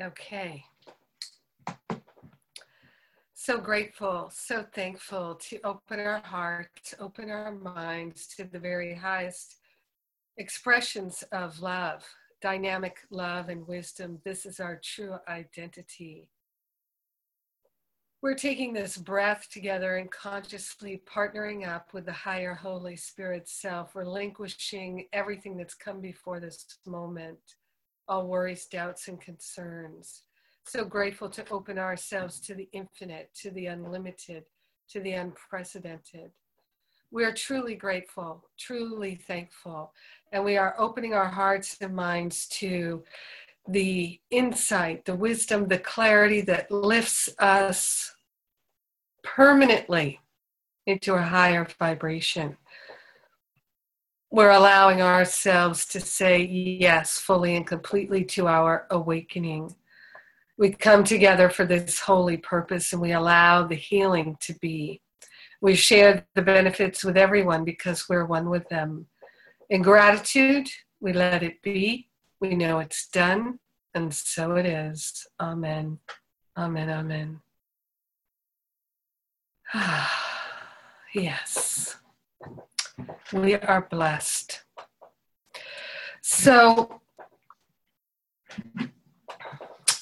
Okay. So grateful, so thankful to open our hearts, open our minds to the very highest expressions of love, dynamic love and wisdom. This is our true identity. We're taking this breath together and consciously partnering up with the higher Holy Spirit self, relinquishing everything that's come before this moment all worries, doubts, and concerns. So grateful to open ourselves to the infinite, to the unlimited, to the unprecedented. We are truly grateful, truly thankful, and we are opening our hearts and minds to the insight, the wisdom, the clarity that lifts us permanently into a higher vibration we're allowing ourselves to say yes fully and completely to our awakening. We come together for this holy purpose and we allow the healing to be. We share the benefits with everyone because we're one with them. In gratitude, we let it be. We know it's done, and so it is. Amen. Amen. Amen. yes. We are blessed. So,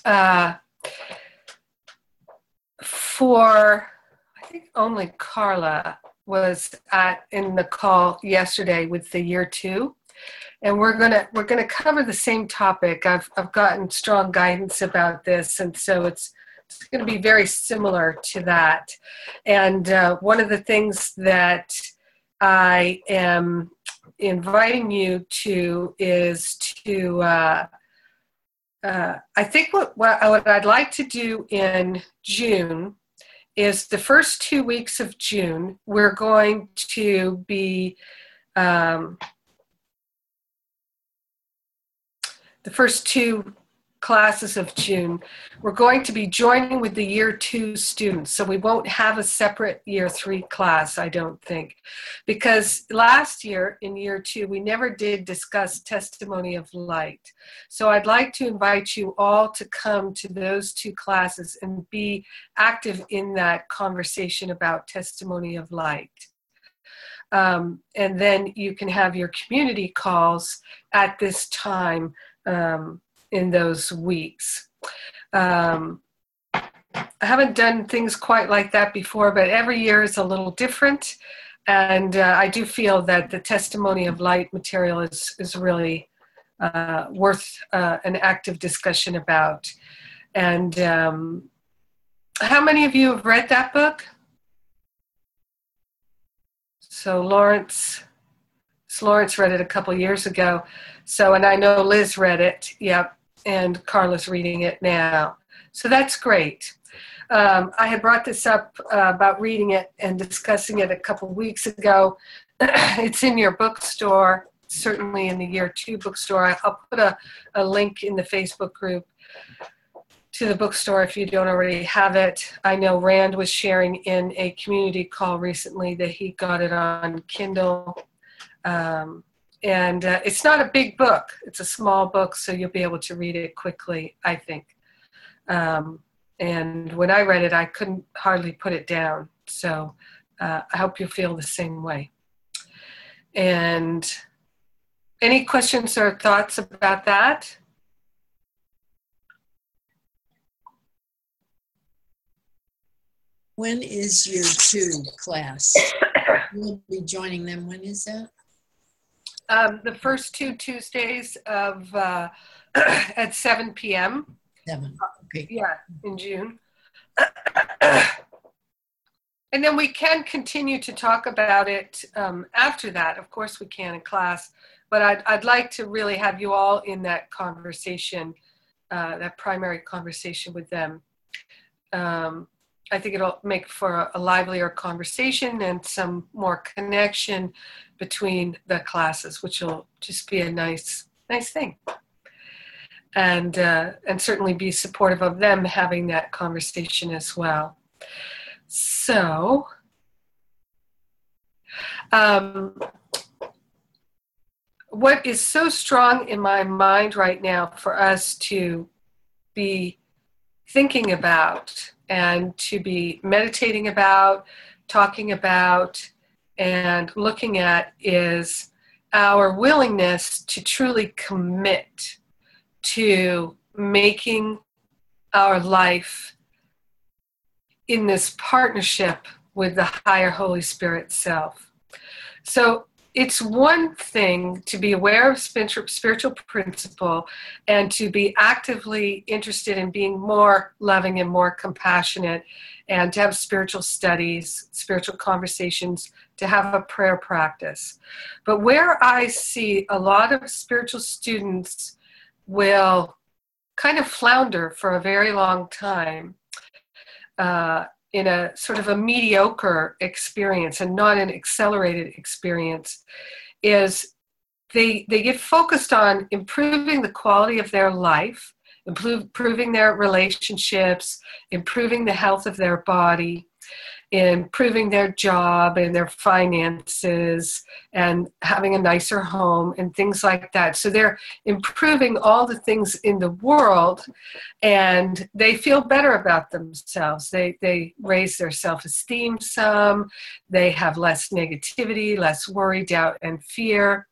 uh, for I think only Carla was at in the call yesterday with the year two, and we're gonna we're gonna cover the same topic. I've I've gotten strong guidance about this, and so it's it's going to be very similar to that. And uh, one of the things that I am inviting you to is to, uh, uh, I think what, what, I'd like to do in June is the first two weeks of June, we're going to be um, the first two classes of June, we're going to be joining with the year two students. So we won't have a separate year three class, I don't think. Because last year in year two, we never did discuss testimony of light. So I'd like to invite you all to come to those two classes and be active in that conversation about testimony of light. Um, and then you can have your community calls at this time um, in those weeks. Um, I haven't done things quite like that before, but every year is a little different. And uh, I do feel that the testimony of light material is, is really uh, worth uh, an active discussion about. And um, how many of you have read that book? So Lawrence, Lawrence read it a couple years ago. So, and I know Liz read it. Yep and Carla's reading it now. So that's great. Um, I had brought this up uh, about reading it and discussing it a couple weeks ago. it's in your bookstore, certainly in the year two bookstore. I'll put a, a link in the Facebook group to the bookstore if you don't already have it. I know Rand was sharing in a community call recently that he got it on Kindle. Um, and uh, it's not a big book. It's a small book so you'll be able to read it quickly i think. Um, and when i read it i couldn't hardly put it down. So uh, i hope you feel the same way. And any questions or thoughts about that? When is your two class? You'll be joining them when is that um, the first two Tuesdays of uh, at 7 p.m. Seven. Okay. Yeah, in June. and then we can continue to talk about it um, after that. Of course, we can in class, but I'd, I'd like to really have you all in that conversation, uh, that primary conversation with them. Um, I think it'll make for a livelier conversation and some more connection between the classes, which will just be a nice, nice thing. And uh, and certainly be supportive of them having that conversation as well. So, um, what is so strong in my mind right now for us to be thinking about and to be meditating about, talking about, and looking at is our willingness to truly commit to making our life in this partnership with the higher Holy Spirit self. So it's one thing to be aware of spiritual principle and to be actively interested in being more loving and more compassionate and to have spiritual studies, spiritual conversations, to have a prayer practice. But where I see a lot of spiritual students will kind of flounder for a very long time uh, in a sort of a mediocre experience and not an accelerated experience is they they get focused on improving the quality of their life improving their relationships improving the health of their body improving their job and their finances and having a nicer home and things like that. So they're improving all the things in the world and they feel better about themselves. They, they raise their self esteem some, they have less negativity, less worry, doubt, and fear.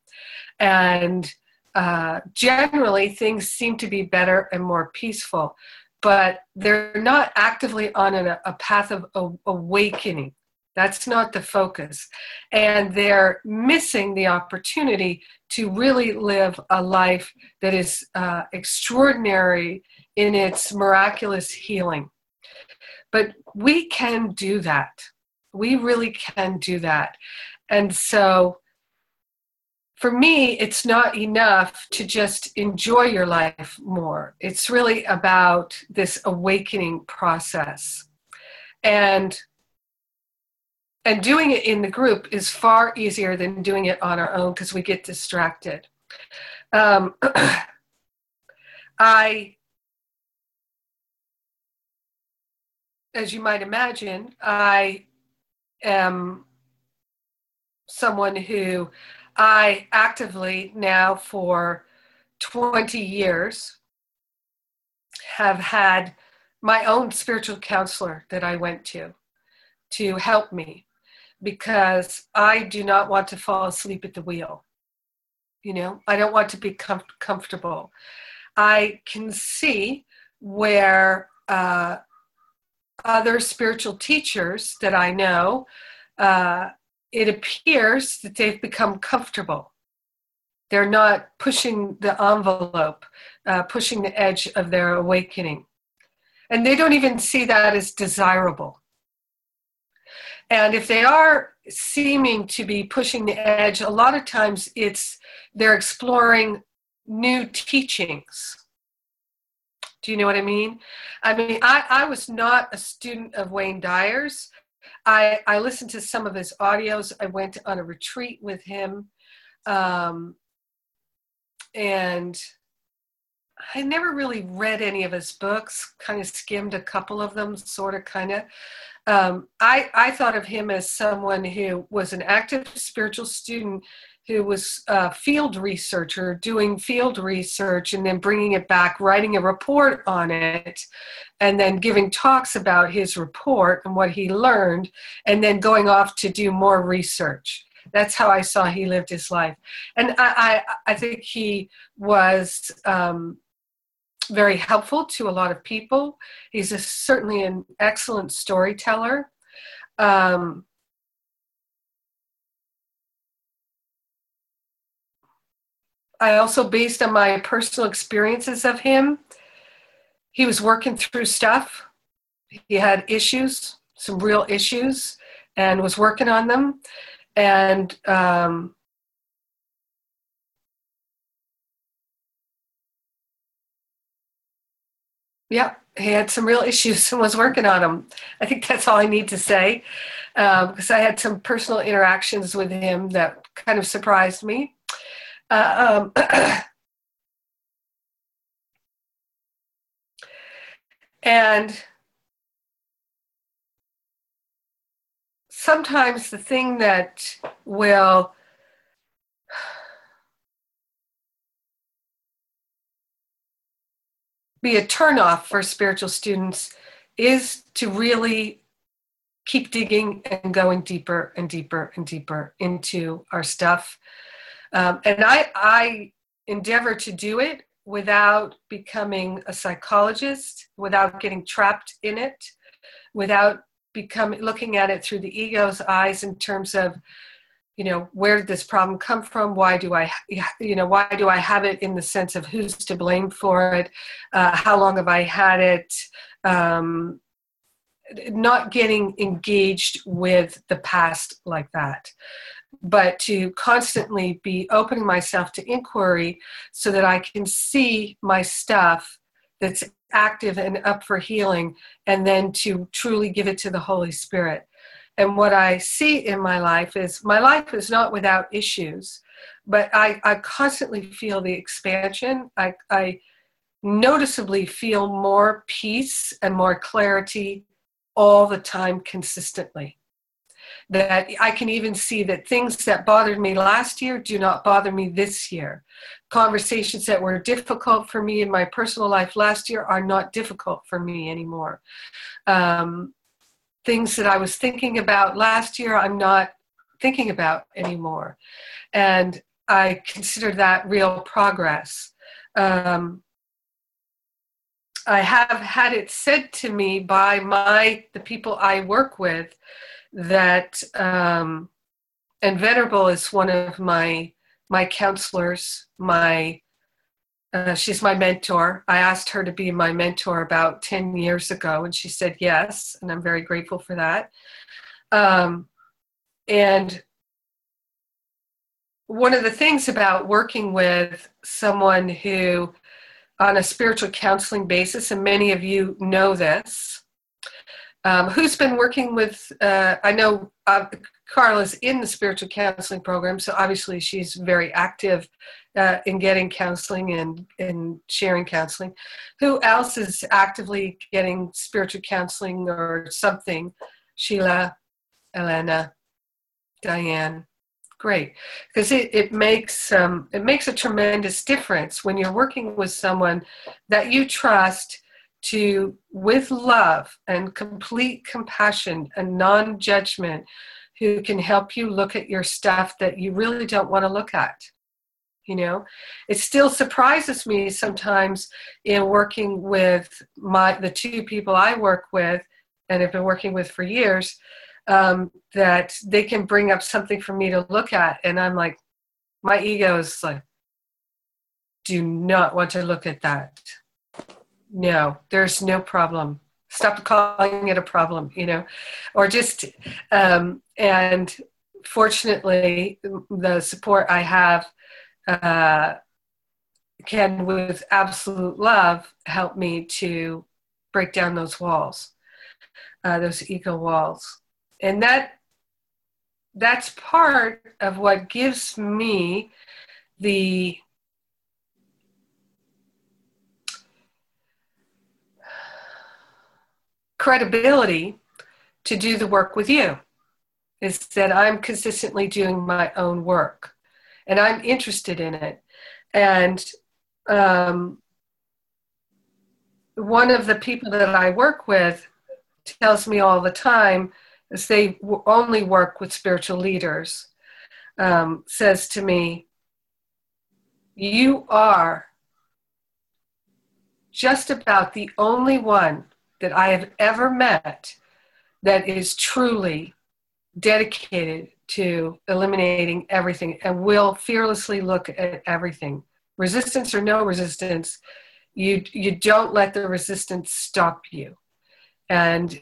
And uh, generally, things seem to be better and more peaceful but they're not actively on a, a path of a, awakening. That's not the focus. And they're missing the opportunity to really live a life that is uh, extraordinary in its miraculous healing. But we can do that. We really can do that. And so for me, it's not enough to just enjoy your life more. It's really about this awakening process. And and doing it in the group is far easier than doing it on our own because we get distracted. Um, I, as you might imagine, I am someone who I actively now for 20 years have had my own spiritual counselor that I went to to help me because I do not want to fall asleep at the wheel. You know, I don't want to be com- comfortable. I can see where uh, other spiritual teachers that I know uh, it appears that they've become comfortable. They're not pushing the envelope, uh, pushing the edge of their awakening. And they don't even see that as desirable. And if they are seeming to be pushing the edge, a lot of times it's they're exploring new teachings. Do you know what I mean? I mean, I, I was not a student of Wayne Dyer's. I, I listened to some of his audios. I went on a retreat with him. Um, and I never really read any of his books, kind of skimmed a couple of them, sort of, kind of. Um, I, I thought of him as someone who was an active spiritual student who was a field researcher doing field research and then bringing it back, writing a report on it, and then giving talks about his report and what he learned, and then going off to do more research. That's how I saw he lived his life. And I, I, I think he was um, very helpful to a lot of people. He's a, certainly an excellent storyteller. Um, I also, based on my personal experiences of him, he was working through stuff. He had issues, some real issues, and was working on them. And um, yeah, he had some real issues and was working on them. I think that's all I need to say um, because I had some personal interactions with him that kind of surprised me. Uh, um, and sometimes the thing that will be a turnoff for spiritual students is to really keep digging and going deeper and deeper and deeper into our stuff. Um, and I, I endeavor to do it without becoming a psychologist, without getting trapped in it, without becoming looking at it through the ego's eyes in terms of you know where did this problem come from? Why do i you know why do i have it in the sense of who's to blame for it? Uh, how long have i had it? Um, not getting engaged with the past like that but to constantly be opening myself to inquiry so that i can see my stuff that's active and up for healing and then to truly give it to the holy spirit and what I see in my life is my life is not without issues, but I, I constantly feel the expansion. I, I noticeably feel more peace and more clarity all the time consistently. That I can even see that things that bothered me last year do not bother me this year. Conversations that were difficult for me in my personal life last year are not difficult for me anymore. Um, things that I was thinking about last year, I'm not thinking about anymore. And I consider that real progress. Um, I have had it said to me by my the people I work with that um, and Venerable is one of my my counselors, my uh, she's my mentor. I asked her to be my mentor about 10 years ago, and she said yes, and I'm very grateful for that. Um, and one of the things about working with someone who, on a spiritual counseling basis, and many of you know this, um, who's been working with, uh, I know uh, Carla's in the spiritual counseling program, so obviously she's very active uh, in getting counseling and, and sharing counseling. Who else is actively getting spiritual counseling or something? Sheila, Elena, Diane. Great, because it, it makes um, it makes a tremendous difference when you're working with someone that you trust to, with love and complete compassion and non-judgment, who can help you look at your stuff that you really don't want to look at you know? It still surprises me sometimes in working with my the two people i work with and have been working with for years um, that they can bring up something for me to look at and i'm like my ego is like do not want to look at that no there's no problem. Stop calling it a problem you know? Or just um, and fortunately the support i have uh, can, with absolute love, help me to break down those walls, uh, those ego walls, and that that's part of what gives me the credibility to do the work with you is that I'm consistently doing my own work and I'm interested in it. And um, one of the people that I work with tells me all the time, as they only work with spiritual leaders, um, says to me, You are just about the only one that I have ever met that is truly dedicated to eliminating everything and will fearlessly look at everything. Resistance or no resistance you you don't let the resistance stop you. And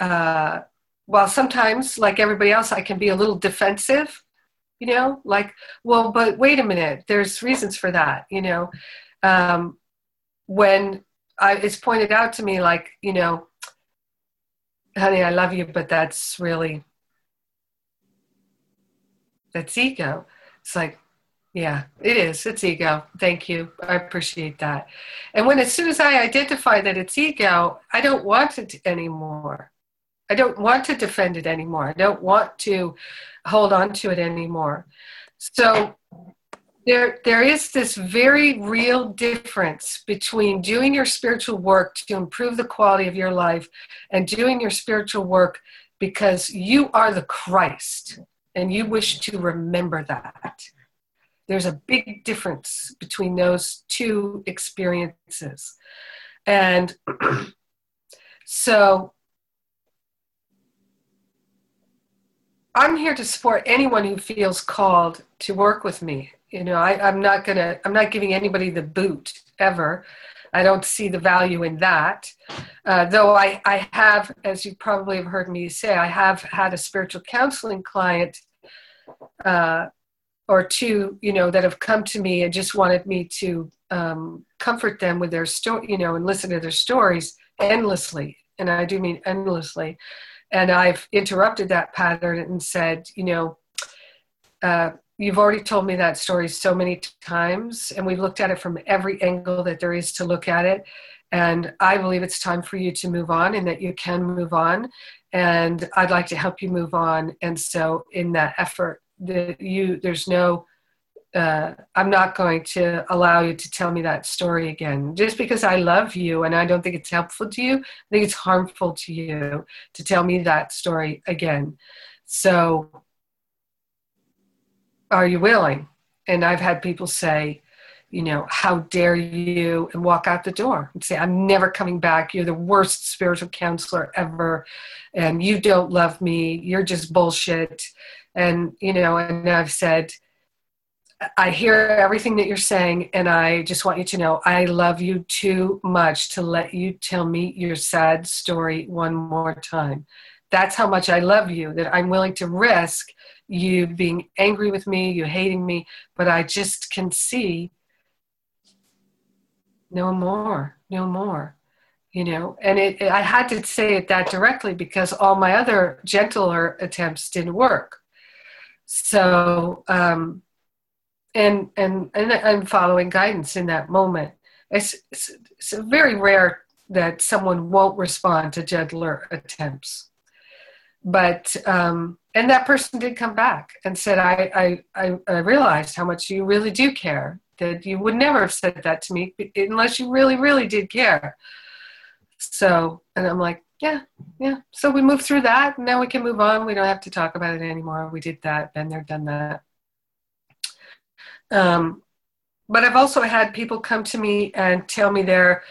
uh, while sometimes like everybody else i can be a little defensive you know like well but wait a minute there's reasons for that you know. Um, when I, it's pointed out to me like you know honey i love you but that's really that's ego. It's like, yeah, it is. It's ego. Thank you. I appreciate that. And when as soon as I identify that it's ego, I don't want it anymore. I don't want to defend it anymore. I don't want to hold on to it anymore. So there there is this very real difference between doing your spiritual work to improve the quality of your life and doing your spiritual work because you are the Christ and you wish to remember that. There's a big difference between those two experiences. And so I'm here to support anyone who feels called to work with me. You know, I, I'm not gonna, I'm not giving anybody the boot ever. I don't see the value in that. Uh, though I, I have, as you probably have heard me say, I have had a spiritual counseling client uh, or two, you know, that have come to me and just wanted me to um, comfort them with their story, you know, and listen to their stories endlessly. And I do mean endlessly. And I've interrupted that pattern and said, you know, uh, you've already told me that story so many times, and we've looked at it from every angle that there is to look at it. And I believe it's time for you to move on and that you can move on. And I'd like to help you move on. And so, in that effort, that you there's no uh, I'm not going to allow you to tell me that story again. Just because I love you and I don't think it's helpful to you, I think it's harmful to you to tell me that story again. So, are you willing? And I've had people say, you know, how dare you, and walk out the door and say, I'm never coming back. You're the worst spiritual counselor ever, and you don't love me. You're just bullshit and you know and i've said i hear everything that you're saying and i just want you to know i love you too much to let you tell me your sad story one more time that's how much i love you that i'm willing to risk you being angry with me you hating me but i just can see no more no more you know? And it, i had to say it that directly because all my other gentler attempts didn't work. So um, and and and I'm following guidance in that moment. It's, it's, it's very rare that someone won't respond to gentler attempts, but um, and that person did come back and said, I, I I realized how much you really do care. That you would never have said that to me unless you really really did care. So and I'm like, yeah, yeah. So we move through that. And now we can move on. We don't have to talk about it anymore. We did that. Been there, done that. Um, but I've also had people come to me and tell me their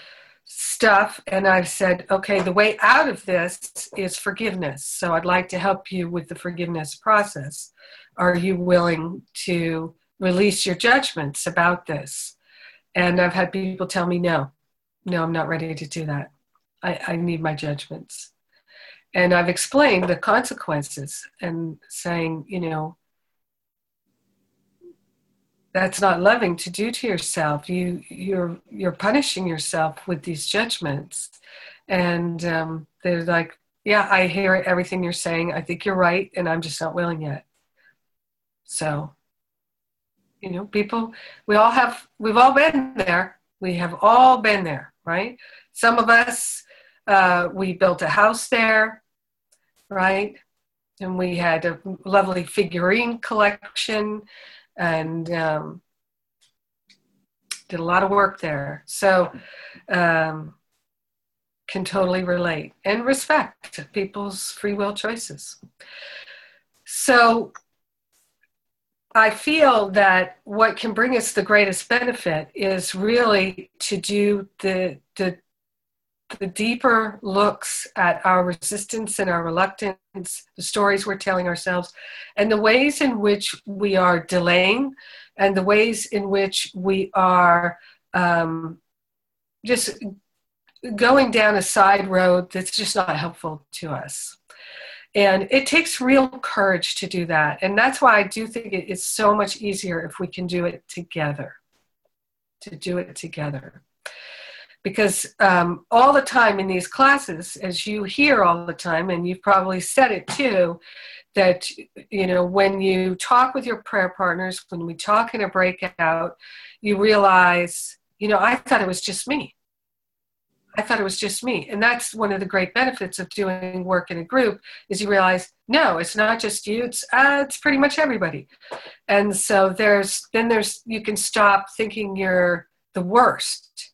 stuff, and I've said, okay, the way out of this is forgiveness. So I'd like to help you with the forgiveness process. Are you willing to release your judgments about this? And I've had people tell me, no, no, I'm not ready to do that. I, I need my judgments. And I've explained the consequences and saying, you know, that's not loving to do to yourself. You you're you're punishing yourself with these judgments, and um, they're like, yeah, I hear everything you're saying. I think you're right, and I'm just not willing yet. So, you know, people, we all have, we've all been there. We have all been there, right? Some of us uh, we built a house there, right? And we had a lovely figurine collection and um, did a lot of work there. So, um, can totally relate and respect people's free will choices. So, I feel that what can bring us the greatest benefit is really to do the, the the deeper looks at our resistance and our reluctance, the stories we're telling ourselves, and the ways in which we are delaying, and the ways in which we are um, just going down a side road that's just not helpful to us. And it takes real courage to do that. And that's why I do think it is so much easier if we can do it together. To do it together because um, all the time in these classes as you hear all the time and you've probably said it too that you know when you talk with your prayer partners when we talk in a breakout you realize you know i thought it was just me I thought it was just me. And that's one of the great benefits of doing work in a group is you realize, no, it's not just you, it's, uh, it's pretty much everybody. And so there's, then there's, you can stop thinking you're the worst,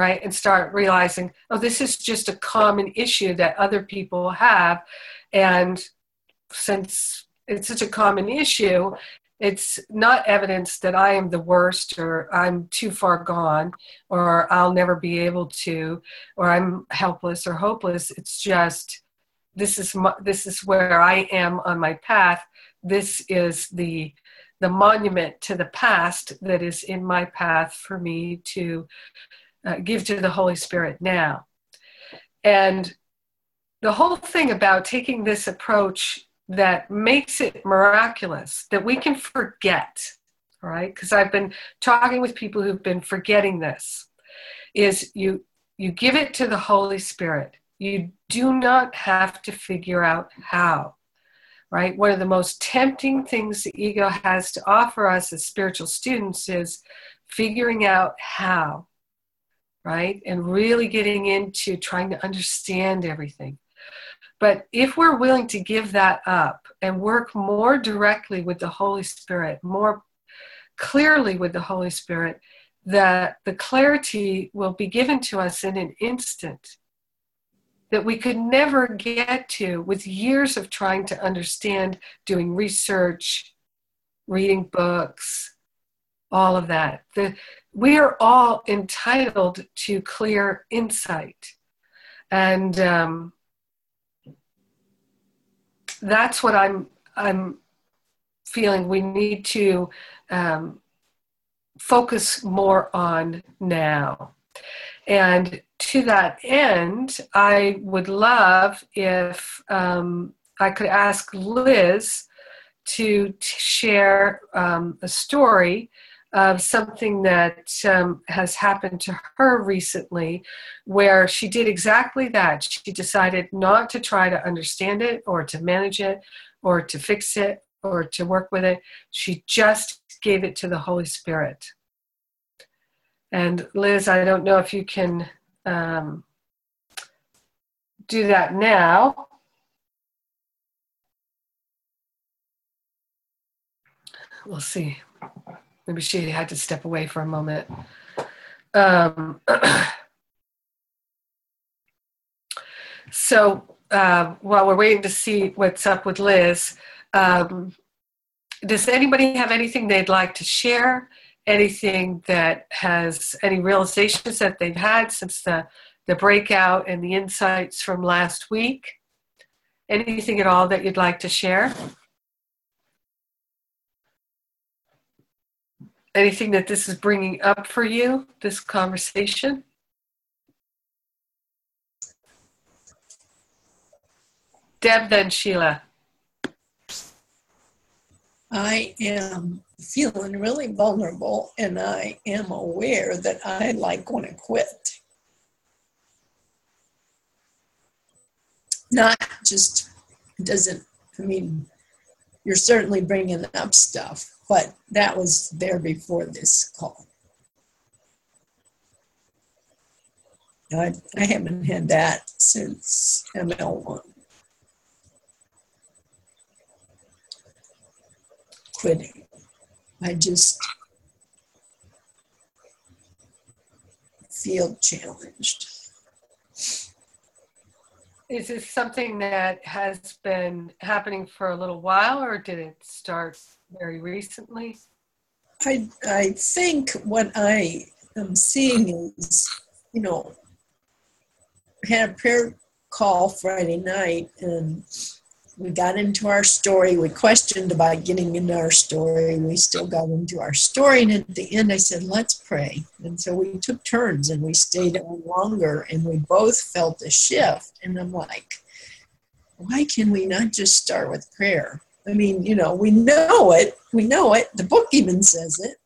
right? And start realizing, oh, this is just a common issue that other people have. And since it's such a common issue, it's not evidence that I am the worst or I'm too far gone or I'll never be able to or I'm helpless or hopeless. It's just this is my, this is where I am on my path. This is the the monument to the past that is in my path for me to uh, give to the Holy Spirit now. And the whole thing about taking this approach that makes it miraculous that we can forget, right? Because I've been talking with people who've been forgetting this. Is you you give it to the Holy Spirit. You do not have to figure out how. Right? One of the most tempting things the ego has to offer us as spiritual students is figuring out how. Right? And really getting into trying to understand everything. But if we're willing to give that up and work more directly with the Holy Spirit, more clearly with the Holy Spirit, that the clarity will be given to us in an instant that we could never get to with years of trying to understand, doing research, reading books, all of that. The, we are all entitled to clear insight. And um, that's what I'm I'm feeling we need to um, focus more on now. And to that end, I would love if um, I could ask Liz to t- share um, a story of something that um, has happened to her recently where she did exactly that. She decided not to try to understand it or to manage it or to fix it or to work with it. She just gave it to the Holy Spirit. And Liz, I don't know if you can um, do that now. We'll see. Maybe she had to step away for a moment. Um, so uh, while we're waiting to see what's up with Liz, um, does anybody have anything they'd like to share? Anything that has any realizations that they've had since the, the breakout and the insights from last week? Anything at all that you'd like to share? Anything that this is bringing up for you, this conversation? Deb, then Sheila. I am feeling really vulnerable and I am aware that I like want to quit. Not just, doesn't, I mean, you're certainly bringing up stuff, but that was there before this call. I, I haven't had that since ML1. Quitting. I just feel challenged. Is this something that has been happening for a little while or did it start very recently? I, I think what I am seeing is, you know, had a prayer call Friday night and we got into our story. We questioned about getting into our story. We still got into our story. And at the end, I said, let's pray. And so we took turns and we stayed on longer and we both felt a shift. And I'm like, why can we not just start with prayer? I mean, you know, we know it. We know it. The book even says it.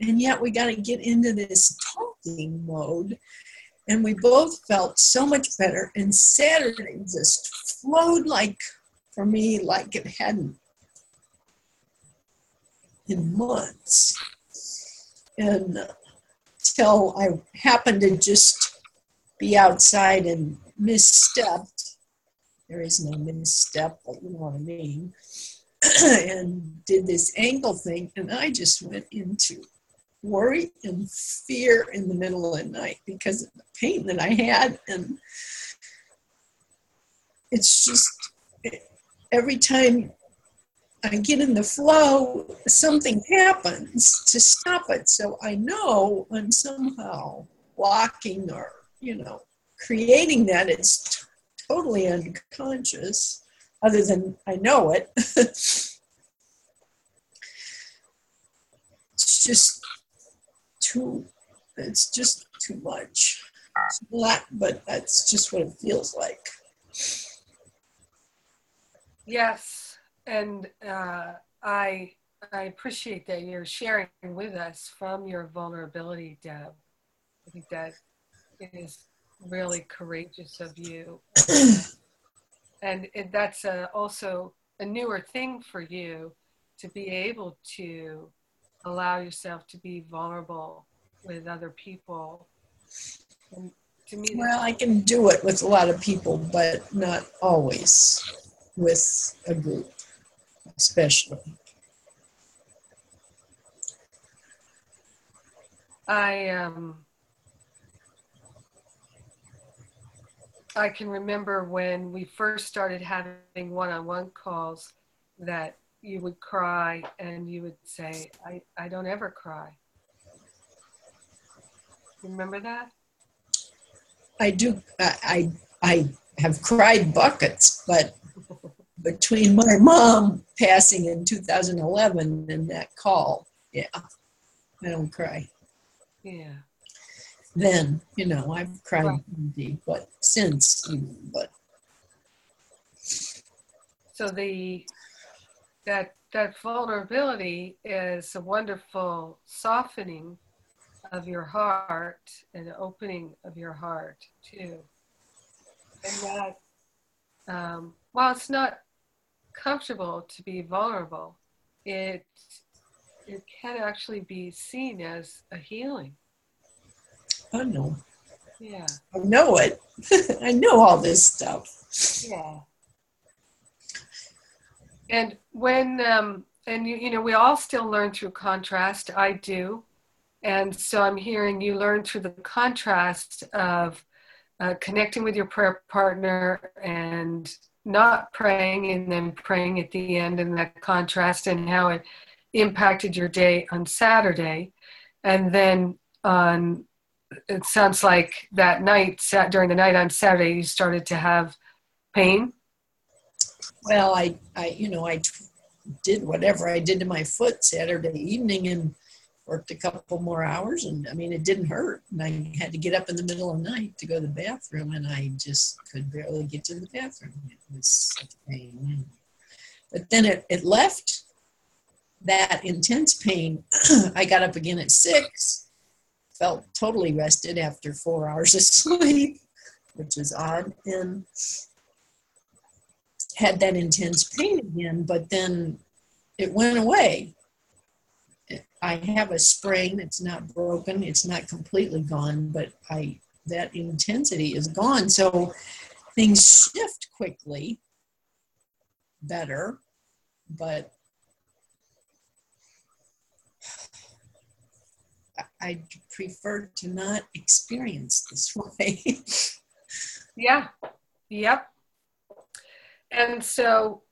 And yet we got to get into this talking mode. And we both felt so much better. And Saturday just flowed like, for me, like it hadn't in months. And till I happened to just be outside and misstepped. There is no misstep, but you know what I mean. and did this ankle thing, and I just went into worry and fear in the middle of the night because of the pain that I had. And it's just every time I get in the flow, something happens to stop it. So I know I'm somehow blocking or, you know, creating that. It's totally unconscious, other than I know it. it's just too, it's just too much. It's but that's just what it feels like. Yes, and uh, I I appreciate that you're sharing with us from your vulnerability, Deb. I think that is really courageous of you, and it, that's a, also a newer thing for you to be able to allow yourself to be vulnerable with other people. And to me, well, I can do it with a lot of people, but not always with a group, especially. I um I can remember when we first started having one-on-one calls that you would cry and you would say, I, I don't ever cry. Remember that? I do. I I have cried buckets, but between my mom passing in 2011 and that call, yeah, I don't cry. Yeah. Then you know I've cried right. indeed, but since but. So the that that vulnerability is a wonderful softening of your heart and opening of your heart too. And that, um, while it's not comfortable to be vulnerable, it it can actually be seen as a healing. I know. Yeah. I know it. I know all this stuff. Yeah. And when um, and you you know we all still learn through contrast. I do. And so I'm hearing you learn through the contrast of uh, connecting with your prayer partner and not praying and then praying at the end and that contrast and how it impacted your day on Saturday. And then on, it sounds like that night, sat during the night on Saturday, you started to have pain. Well, I, I, you know, I did whatever I did to my foot Saturday evening and worked a couple more hours and I mean it didn't hurt and I had to get up in the middle of the night to go to the bathroom and I just could barely get to the bathroom. It was pain. But then it, it left that intense pain. I got up again at six, felt totally rested after four hours of sleep, which is odd, and had that intense pain again, but then it went away I have a sprain. It's not broken. It's not completely gone, but I that intensity is gone. So things shift quickly, better, but I prefer to not experience this way. yeah. Yep. And so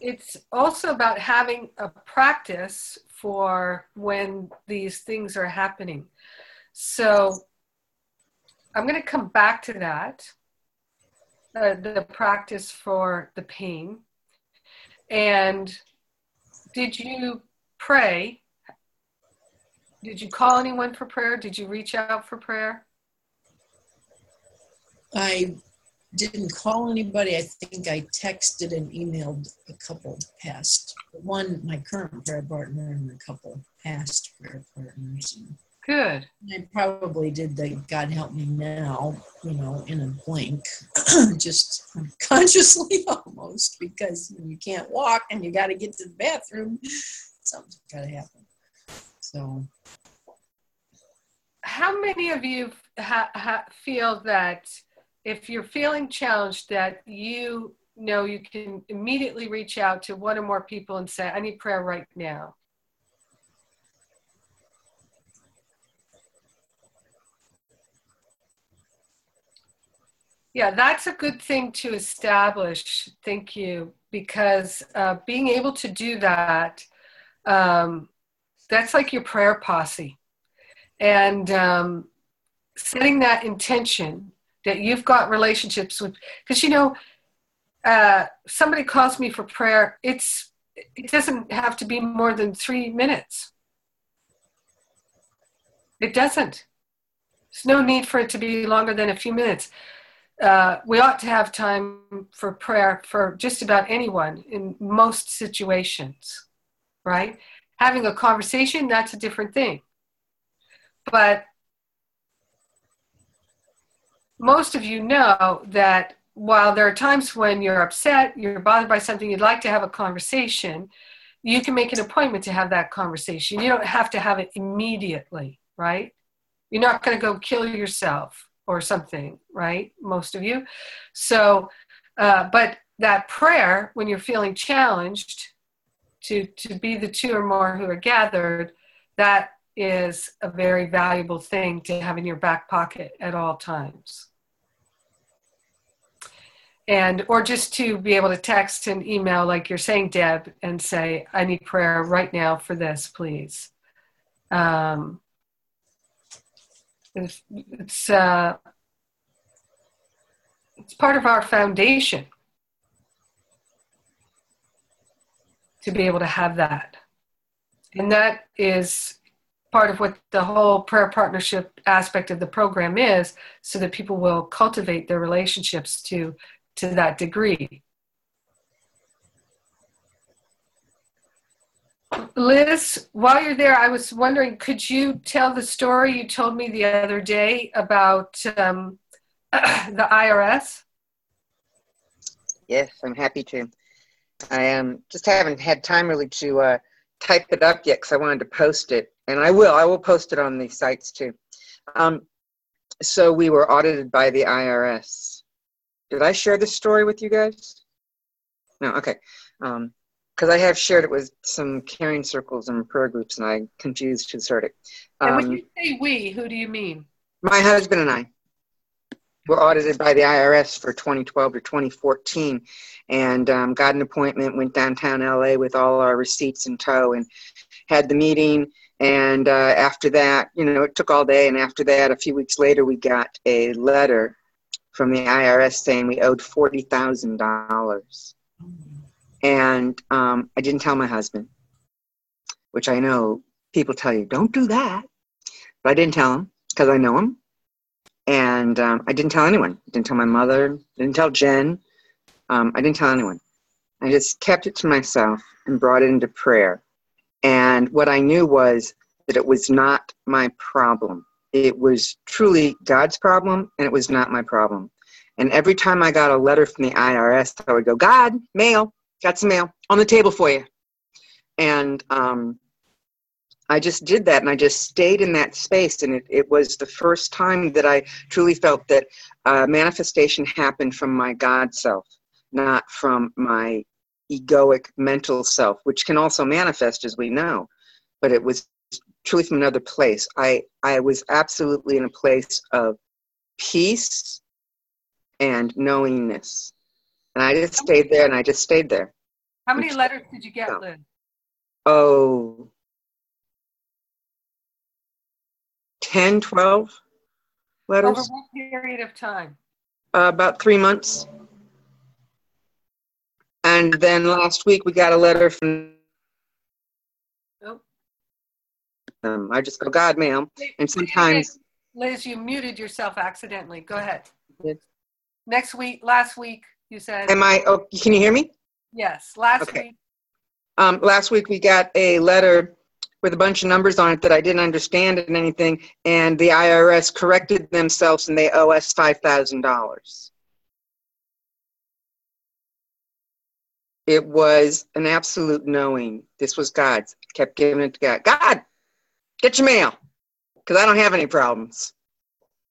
it's also about having a practice for when these things are happening. So I'm going to come back to that uh, the practice for the pain. And did you pray? Did you call anyone for prayer? Did you reach out for prayer? I didn't call anybody. I think I texted and emailed a couple past one, my current prayer partner, and a couple past prayer partners. Good. I probably did the God help me now, you know, in a blink, just consciously almost, because you can't walk and you got to get to the bathroom. Something's got to happen. So, how many of you ha- ha- feel that if you're feeling challenged, that you know you can immediately reach out to one or more people and say, I need prayer right now. Yeah, that's a good thing to establish. Thank you. Because uh, being able to do that, um, that's like your prayer posse. And um, setting that intention that you've got relationships with, because you know, uh, somebody calls me for prayer, it's it doesn't have to be more than three minutes. It doesn't. There's no need for it to be longer than a few minutes uh, we ought to have time for prayer for just about anyone in most situations, right? Having a conversation, that's a different thing. But most of you know that while there are times when you're upset, you're bothered by something, you'd like to have a conversation, you can make an appointment to have that conversation. You don't have to have it immediately, right? You're not going to go kill yourself or something, right? Most of you. So, uh, but that prayer, when you're feeling challenged to, to be the two or more who are gathered, that is a very valuable thing to have in your back pocket at all times. And, or just to be able to text and email, like you're saying, Deb, and say, I need prayer right now for this, please. Um, it's uh, it's part of our foundation to be able to have that. And that is part of what the whole prayer partnership aspect of the program is so that people will cultivate their relationships to to that degree Liz, while you're there, I was wondering, could you tell the story you told me the other day about um, the IRS? Yes, I'm happy to. I um, just haven't had time really to uh, type it up yet because I wanted to post it, and I will. I will post it on these sites too. Um, so we were audited by the IRS. Did I share this story with you guys? No. Okay. Um, because I have shared it with some caring circles and prayer groups, and I confused who started it. Um, and when um, you say we, who do you mean? My husband and I were audited by the IRS for 2012 to 2014, and um, got an appointment. Went downtown LA with all our receipts in tow, and had the meeting. And uh, after that, you know, it took all day. And after that, a few weeks later, we got a letter from the IRS saying we owed forty thousand dollars. And um, I didn't tell my husband, which I know people tell you, don't do that. But I didn't tell him because I know him. And um, I didn't tell anyone. I didn't tell my mother, didn't tell Jen. Um, I didn't tell anyone. I just kept it to myself and brought it into prayer. And what I knew was that it was not my problem. It was truly God's problem, and it was not my problem. And every time I got a letter from the IRS, I would go, God, mail, got some mail on the table for you. And um, I just did that and I just stayed in that space. And it, it was the first time that I truly felt that uh, manifestation happened from my God self, not from my egoic mental self, which can also manifest as we know. But it was truly from another place. I, I was absolutely in a place of peace and knowingness. And I just stayed there and I just stayed there. How many letters did you get. Lynn? Oh, 10, 12 letters. Over what period of time? Uh, about three months. And then last week we got a letter from. Oh. Um, I just go, God, ma'am. And sometimes. Liz, you muted yourself accidentally. Go ahead. Yes. Next week, last week, you said. Am I? Oh, can you hear me? Yes, last okay. week. Um, last week we got a letter with a bunch of numbers on it that I didn't understand and anything, and the IRS corrected themselves and they owe us five thousand dollars. It was an absolute knowing. This was God's. kept giving it to God. God, get your mail, because I don't have any problems.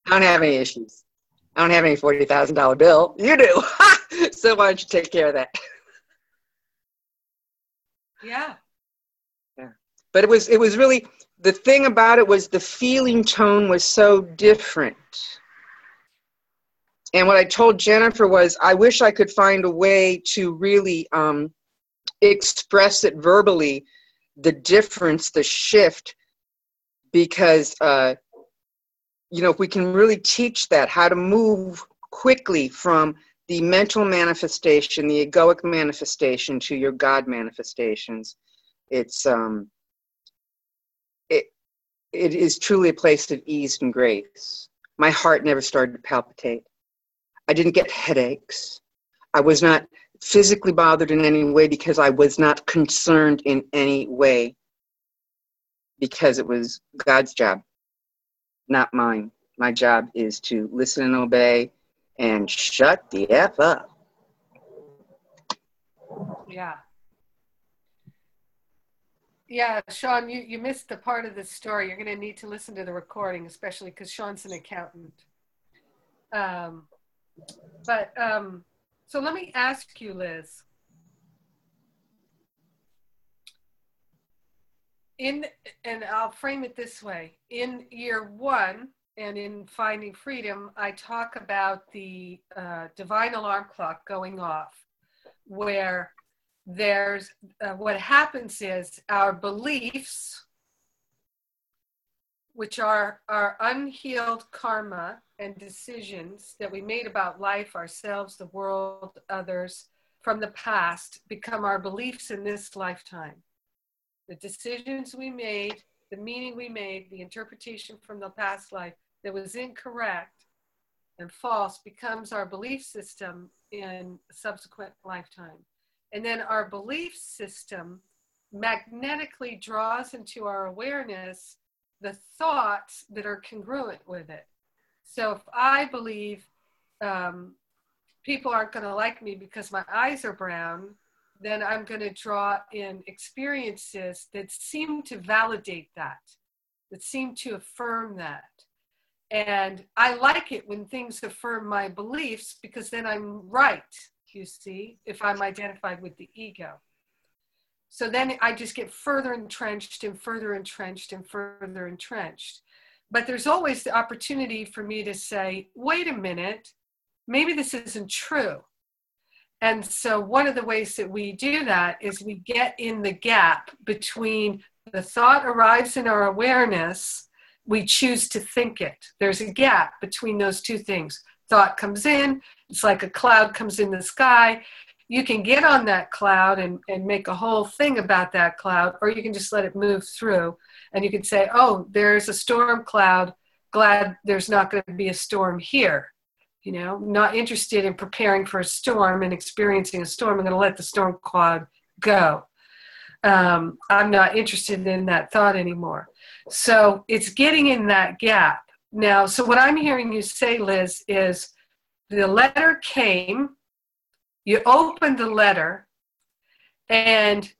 I don't have any issues. I don't have any forty thousand dollar bill. You do. so why don't you take care of that? Yeah. But it was it was really the thing about it was the feeling tone was so different. And what I told Jennifer was, I wish I could find a way to really um, express it verbally, the difference, the shift, because uh, you know if we can really teach that how to move quickly from the mental manifestation, the egoic manifestation to your God manifestations, it's um, it is truly a place of ease and grace. My heart never started to palpitate. I didn't get headaches. I was not physically bothered in any way because I was not concerned in any way because it was God's job, not mine. My job is to listen and obey and shut the F up. Yeah. Yeah, Sean, you, you missed the part of the story. You're going to need to listen to the recording, especially because Sean's an accountant. Um, but um, so let me ask you, Liz. In and I'll frame it this way: in year one and in Finding Freedom, I talk about the uh, divine alarm clock going off, where there's uh, what happens is our beliefs, which are our unhealed karma and decisions that we made about life, ourselves, the world, others from the past, become our beliefs in this lifetime. The decisions we made, the meaning we made, the interpretation from the past life that was incorrect and false becomes our belief system in subsequent lifetime. And then our belief system magnetically draws into our awareness the thoughts that are congruent with it. So if I believe um, people aren't going to like me because my eyes are brown, then I'm going to draw in experiences that seem to validate that, that seem to affirm that. And I like it when things affirm my beliefs because then I'm right you see, if I'm identified with the ego. So then I just get further entrenched and further entrenched and further entrenched. But there's always the opportunity for me to say, wait a minute, maybe this isn't true. And so one of the ways that we do that is we get in the gap between the thought arrives in our awareness, we choose to think it. There's a gap between those two things. Thought comes in, it's like a cloud comes in the sky. You can get on that cloud and, and make a whole thing about that cloud, or you can just let it move through. And you can say, oh, there's a storm cloud. Glad there's not going to be a storm here. You know, not interested in preparing for a storm and experiencing a storm. I'm going to let the storm cloud go. Um, I'm not interested in that thought anymore. So it's getting in that gap. Now, so what I'm hearing you say, Liz, is the letter came, you opened the letter, and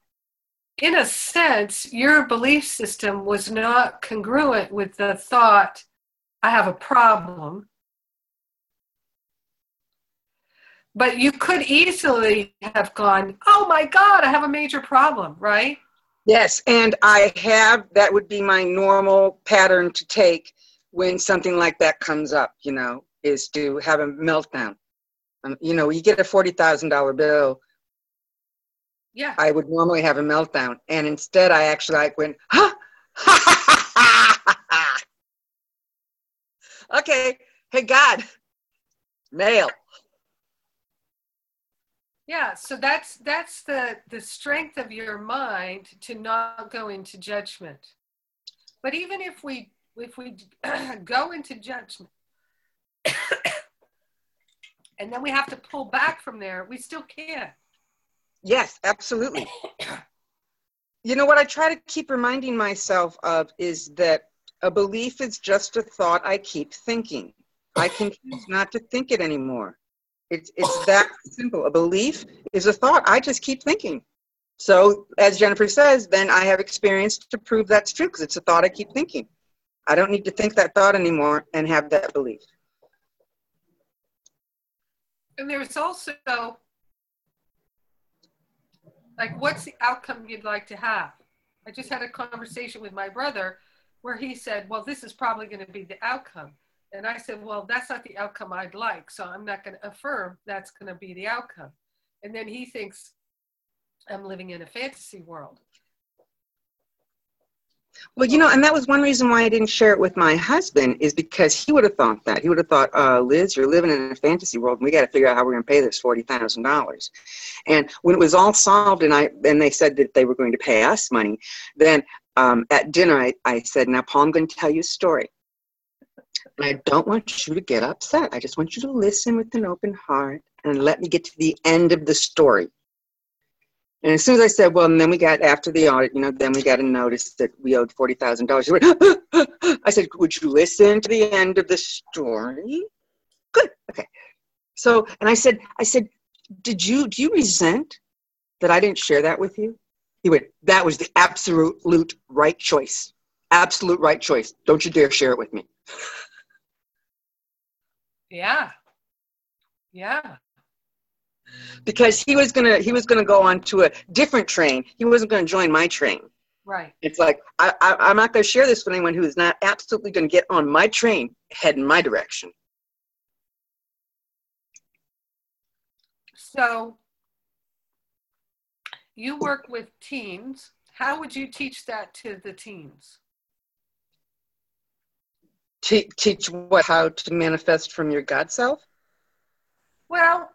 in a sense, your belief system was not congruent with the thought, I have a problem. But you could easily have gone, oh my God, I have a major problem, right? Yes, and I have, that would be my normal pattern to take when something like that comes up, you know is to have a meltdown. Um, you know, you get a forty thousand dollar bill. Yeah. I would normally have a meltdown, and instead, I actually like went, ha, okay, hey God, mail. Yeah, so that's that's the the strength of your mind to not go into judgment. But even if we if we go into judgment, and then we have to pull back from there. We still can. Yes, absolutely. you know what I try to keep reminding myself of is that a belief is just a thought I keep thinking. I can choose not to think it anymore. It's it's that simple. A belief is a thought I just keep thinking. So, as Jennifer says, then I have experience to prove that's true because it's a thought I keep thinking. I don't need to think that thought anymore and have that belief. And there's also like, what's the outcome you'd like to have? I just had a conversation with my brother where he said, Well, this is probably going to be the outcome. And I said, Well, that's not the outcome I'd like. So I'm not going to affirm that's going to be the outcome. And then he thinks I'm living in a fantasy world. Well, you know, and that was one reason why I didn't share it with my husband is because he would have thought that. He would have thought, uh, Liz, you're living in a fantasy world and we got to figure out how we're going to pay this $40,000. And when it was all solved and I, and they said that they were going to pay us money, then um, at dinner, I, I said, now, Paul, I'm going to tell you a story. And I don't want you to get upset. I just want you to listen with an open heart and let me get to the end of the story. And as soon as I said, well, and then we got, after the audit, you know, then we got a notice that we owed $40,000. I said, would you listen to the end of the story? Good. Okay. So, and I said, I said, did you, do you resent that I didn't share that with you? He went, that was the absolute right choice. Absolute right choice. Don't you dare share it with me. Yeah. Yeah because he was gonna he was gonna go on to a different train. He wasn't gonna join my train. Right. It's like I, I am not gonna share this with anyone who is not absolutely gonna get on my train, head in my direction. So you work with teens. How would you teach that to the teens? Te- teach what how to manifest from your God self? Well,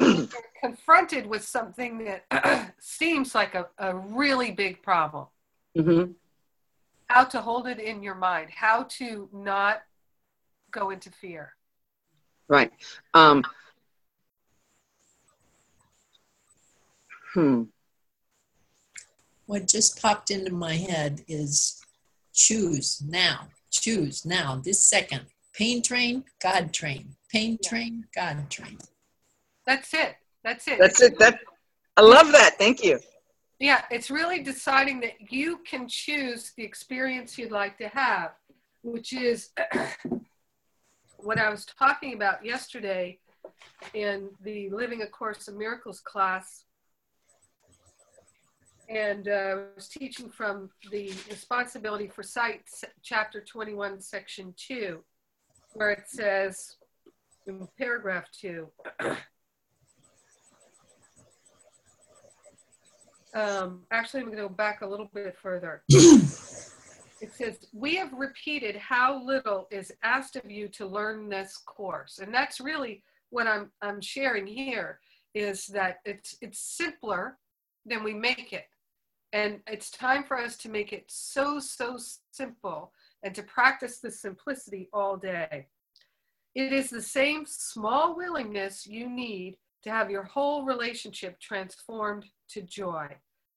confronted with something that seems like a, a really big problem. Mm-hmm. How to hold it in your mind, how to not go into fear. Right. Um, hmm. What just popped into my head is choose now, choose now, this second. Pain train, God train. Pain train, God train. That's it. That's it. That's it. That I love that. Thank you. Yeah, it's really deciding that you can choose the experience you'd like to have, which is what I was talking about yesterday in the Living a Course of Miracles class. And uh, I was teaching from the Responsibility for Sight, chapter 21, section 2, where it says in paragraph 2 Um, actually, I'm going to go back a little bit further. it says, We have repeated how little is asked of you to learn this course. And that's really what I'm, I'm sharing here is that it's, it's simpler than we make it. And it's time for us to make it so, so simple and to practice the simplicity all day. It is the same small willingness you need to have your whole relationship transformed to joy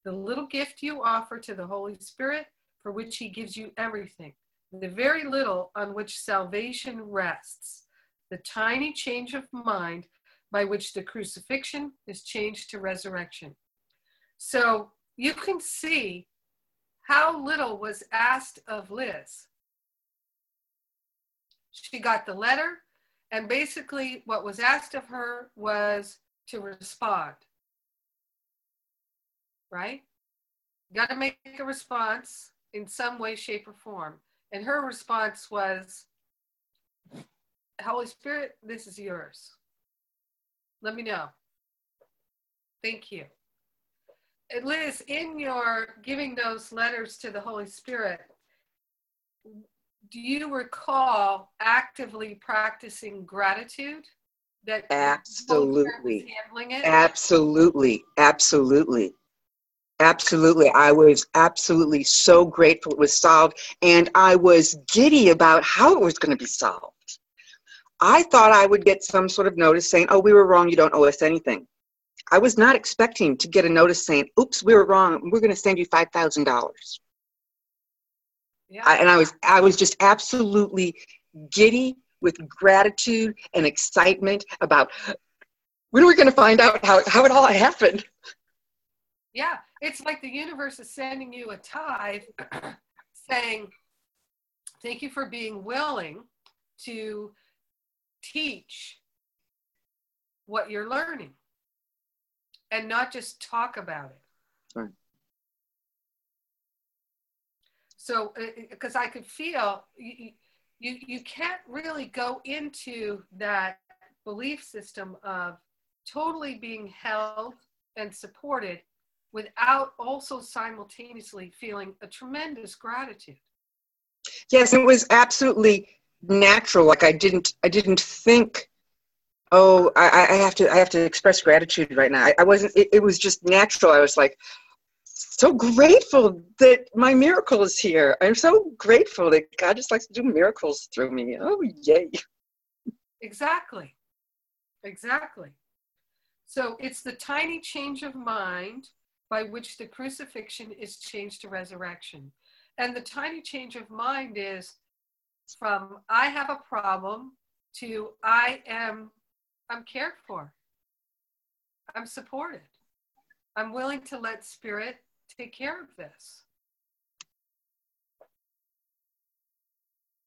the little gift you offer to the Holy Spirit, for which He gives you everything, the very little on which salvation rests, the tiny change of mind by which the crucifixion is changed to resurrection. So you can see how little was asked of Liz. She got the letter, and basically, what was asked of her was to respond right? Got to make a response in some way, shape, or form. And her response was, Holy Spirit, this is yours. Let me know. Thank you. And Liz, in your giving those letters to the Holy Spirit, do you recall actively practicing gratitude? That absolutely, absolutely, absolutely. Absolutely. I was absolutely so grateful it was solved, and I was giddy about how it was going to be solved. I thought I would get some sort of notice saying, Oh, we were wrong, you don't owe us anything. I was not expecting to get a notice saying, Oops, we were wrong, we're going to send you $5,000. Yeah. I, and I was, I was just absolutely giddy with gratitude and excitement about when are we going to find out how, how it all happened. Yeah, it's like the universe is sending you a tithe saying, Thank you for being willing to teach what you're learning and not just talk about it. Right. So, uh, uh, because I could feel you, you, you can't really go into that belief system of totally being held and supported without also simultaneously feeling a tremendous gratitude. Yes, it was absolutely natural. Like I didn't, I didn't think, oh, I, I have to, I have to express gratitude right now. I, I wasn't. It, it was just natural. I was like, so grateful that my miracle is here. I'm so grateful that God just likes to do miracles through me. Oh, yay. Exactly. Exactly. So it's the tiny change of mind by which the crucifixion is changed to resurrection. And the tiny change of mind is from I have a problem to I am I'm cared for. I'm supported. I'm willing to let spirit take care of this.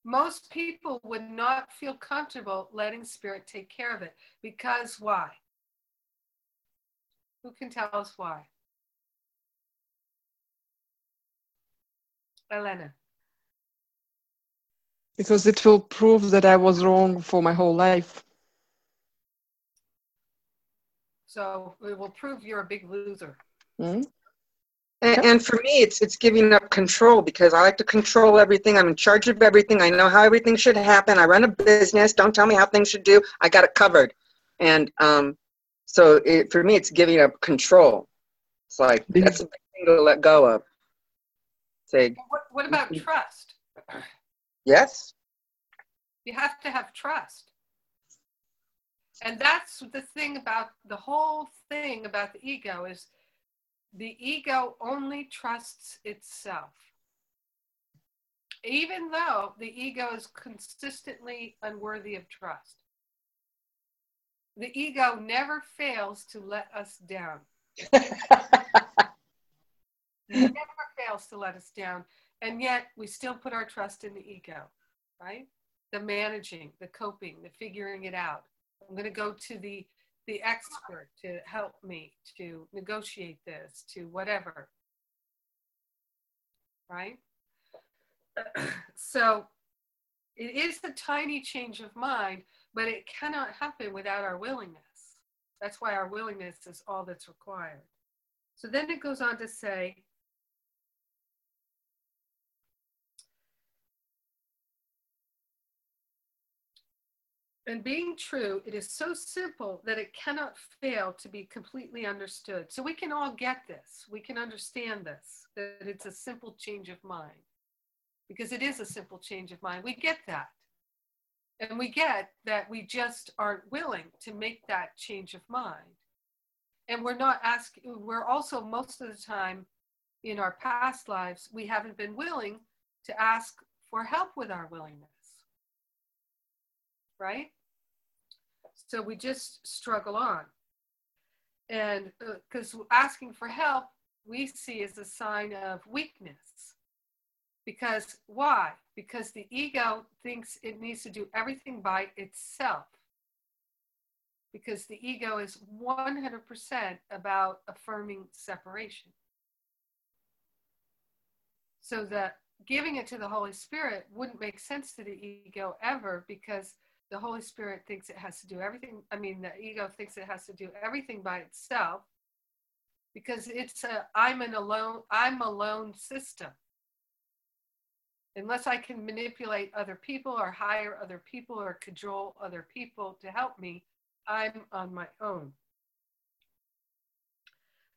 Most people would not feel comfortable letting spirit take care of it because why? Who can tell us why? Elena. Because it will prove that I was wrong for my whole life. So it will prove you're a big loser. Mm? And, and for me, it's it's giving up control because I like to control everything. I'm in charge of everything. I know how everything should happen. I run a business. Don't tell me how things should do. I got it covered. And um, so it, for me, it's giving up control. It's like that's a big thing to let go of. Say, What, what about trust? yes, You have to have trust. And that's the thing about the whole thing about the ego is the ego only trusts itself. Even though the ego is consistently unworthy of trust. The ego never fails to let us down. never fails to let us down. And yet we still put our trust in the ego, right? The managing, the coping, the figuring it out. I'm going to go to the the expert to help me to negotiate this, to whatever. Right? so it is a tiny change of mind, but it cannot happen without our willingness. That's why our willingness is all that's required. So then it goes on to say, and being true, it is so simple that it cannot fail to be completely understood. So we can all get this. We can understand this, that it's a simple change of mind. Because it is a simple change of mind. We get that. And we get that we just aren't willing to make that change of mind. And we're not asking, we're also most of the time in our past lives, we haven't been willing to ask for help with our willingness right? So we just struggle on. And because uh, asking for help, we see as a sign of weakness. Because why? Because the ego thinks it needs to do everything by itself. Because the ego is 100% about affirming separation. So that giving it to the Holy Spirit wouldn't make sense to the ego ever because the Holy Spirit thinks it has to do everything. I mean, the ego thinks it has to do everything by itself because it's a I'm an alone I'm alone system. Unless I can manipulate other people or hire other people or cajole other people to help me, I'm on my own.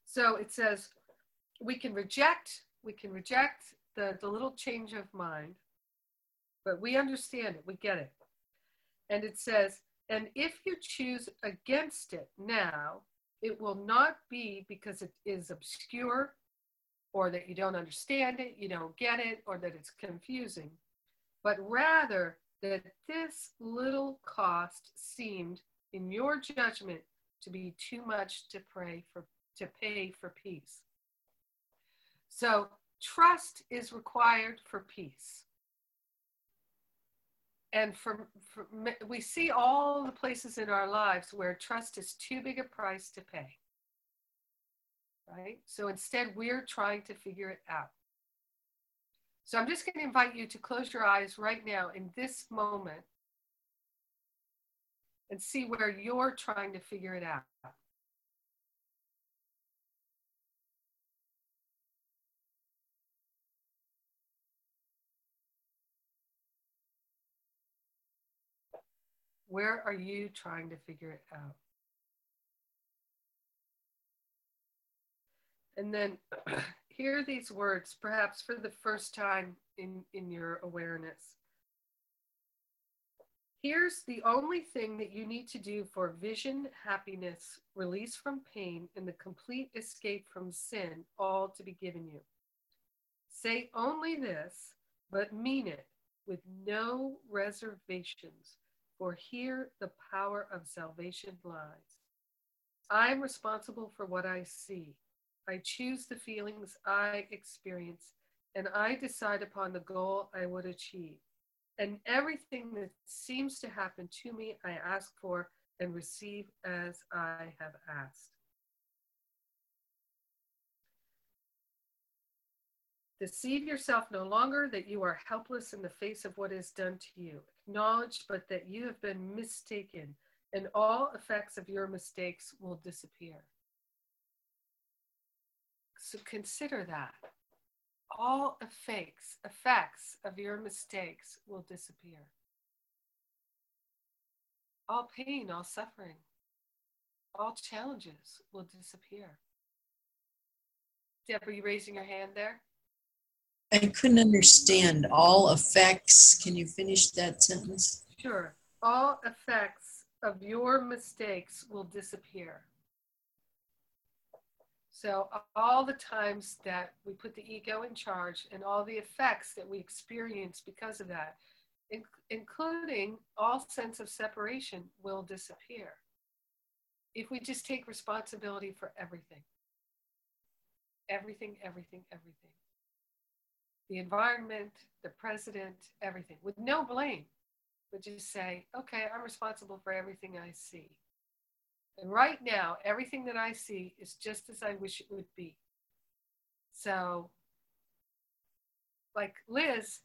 So it says we can reject, we can reject the, the little change of mind, but we understand it, we get it. And it says, and if you choose against it now, it will not be because it is obscure or that you don't understand it, you don't get it, or that it's confusing, but rather that this little cost seemed, in your judgment, to be too much to pray for to pay for peace. So trust is required for peace. And for, for we see all the places in our lives where trust is too big a price to pay. Right? So instead we're trying to figure it out. So i'm just going to invite you to close your eyes right now in this moment and see where you're trying to figure it out Where are you trying to figure it out? And then hear these words, perhaps for the first time in, in your awareness. Here's the only thing that you need to do for vision, happiness, release from pain, and the complete escape from sin, all to be given you. Say only this, but mean it with no reservations for here the power of salvation lies. I am responsible for what I see. I choose the feelings I experience, and I decide upon the goal I would achieve. And everything that seems to happen to me, I ask for and receive as I have asked. Deceive yourself no longer that you are helpless in the face of what is done to you. Acknowledge but that you have been mistaken, and all effects of your mistakes will disappear. So consider that. All effects, effects of your mistakes will disappear. All pain, all suffering, all challenges will disappear. Deb, are you raising your hand there? I couldn't understand all effects. Can you finish that sentence? Sure. All effects of your mistakes will disappear. So, all the times that we put the ego in charge and all the effects that we experience because of that, in- including all sense of separation, will disappear if we just take responsibility for everything. Everything, everything, everything the environment, the president, everything, with no blame, but just say, okay, I'm responsible for everything I see. And right now, everything that I see is just as I wish it would be. So, like Liz,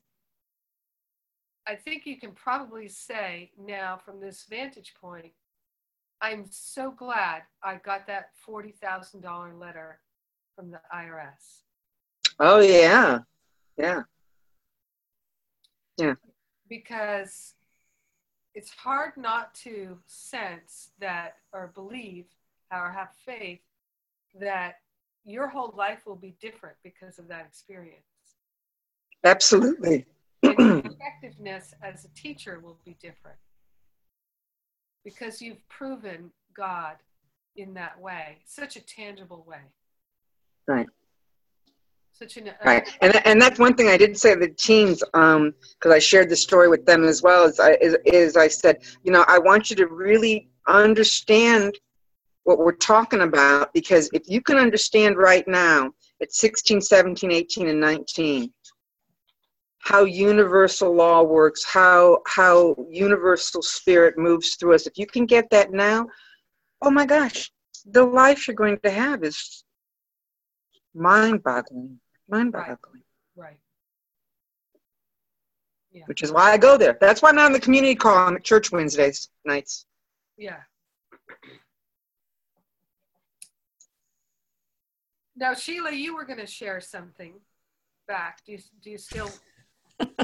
I think you can probably say now from this vantage point, I'm so glad I got that $40,000 letter from the IRS. Oh, yeah. Yeah. Yeah. Because it's hard not to sense that or believe or have faith that your whole life will be different because of that experience. Absolutely. effectiveness as a teacher will be different because you've proven God in that way, such a tangible way. Right such an uh, right. And, and that's one thing i did say to the teens um because i shared the story with them as well as I, is, is i said you know i want you to really understand what we're talking about because if you can understand right now at 16 17 18 and 19 how universal law works how how universal spirit moves through us if you can get that now oh my gosh the life you're going to have is mind boggling mind boggling. Right. right. Yeah. Which is why I go there. That's why I'm on the community call. I'm at church Wednesdays nights. Yeah. Now, Sheila, you were going to share something back. Do you, do you still?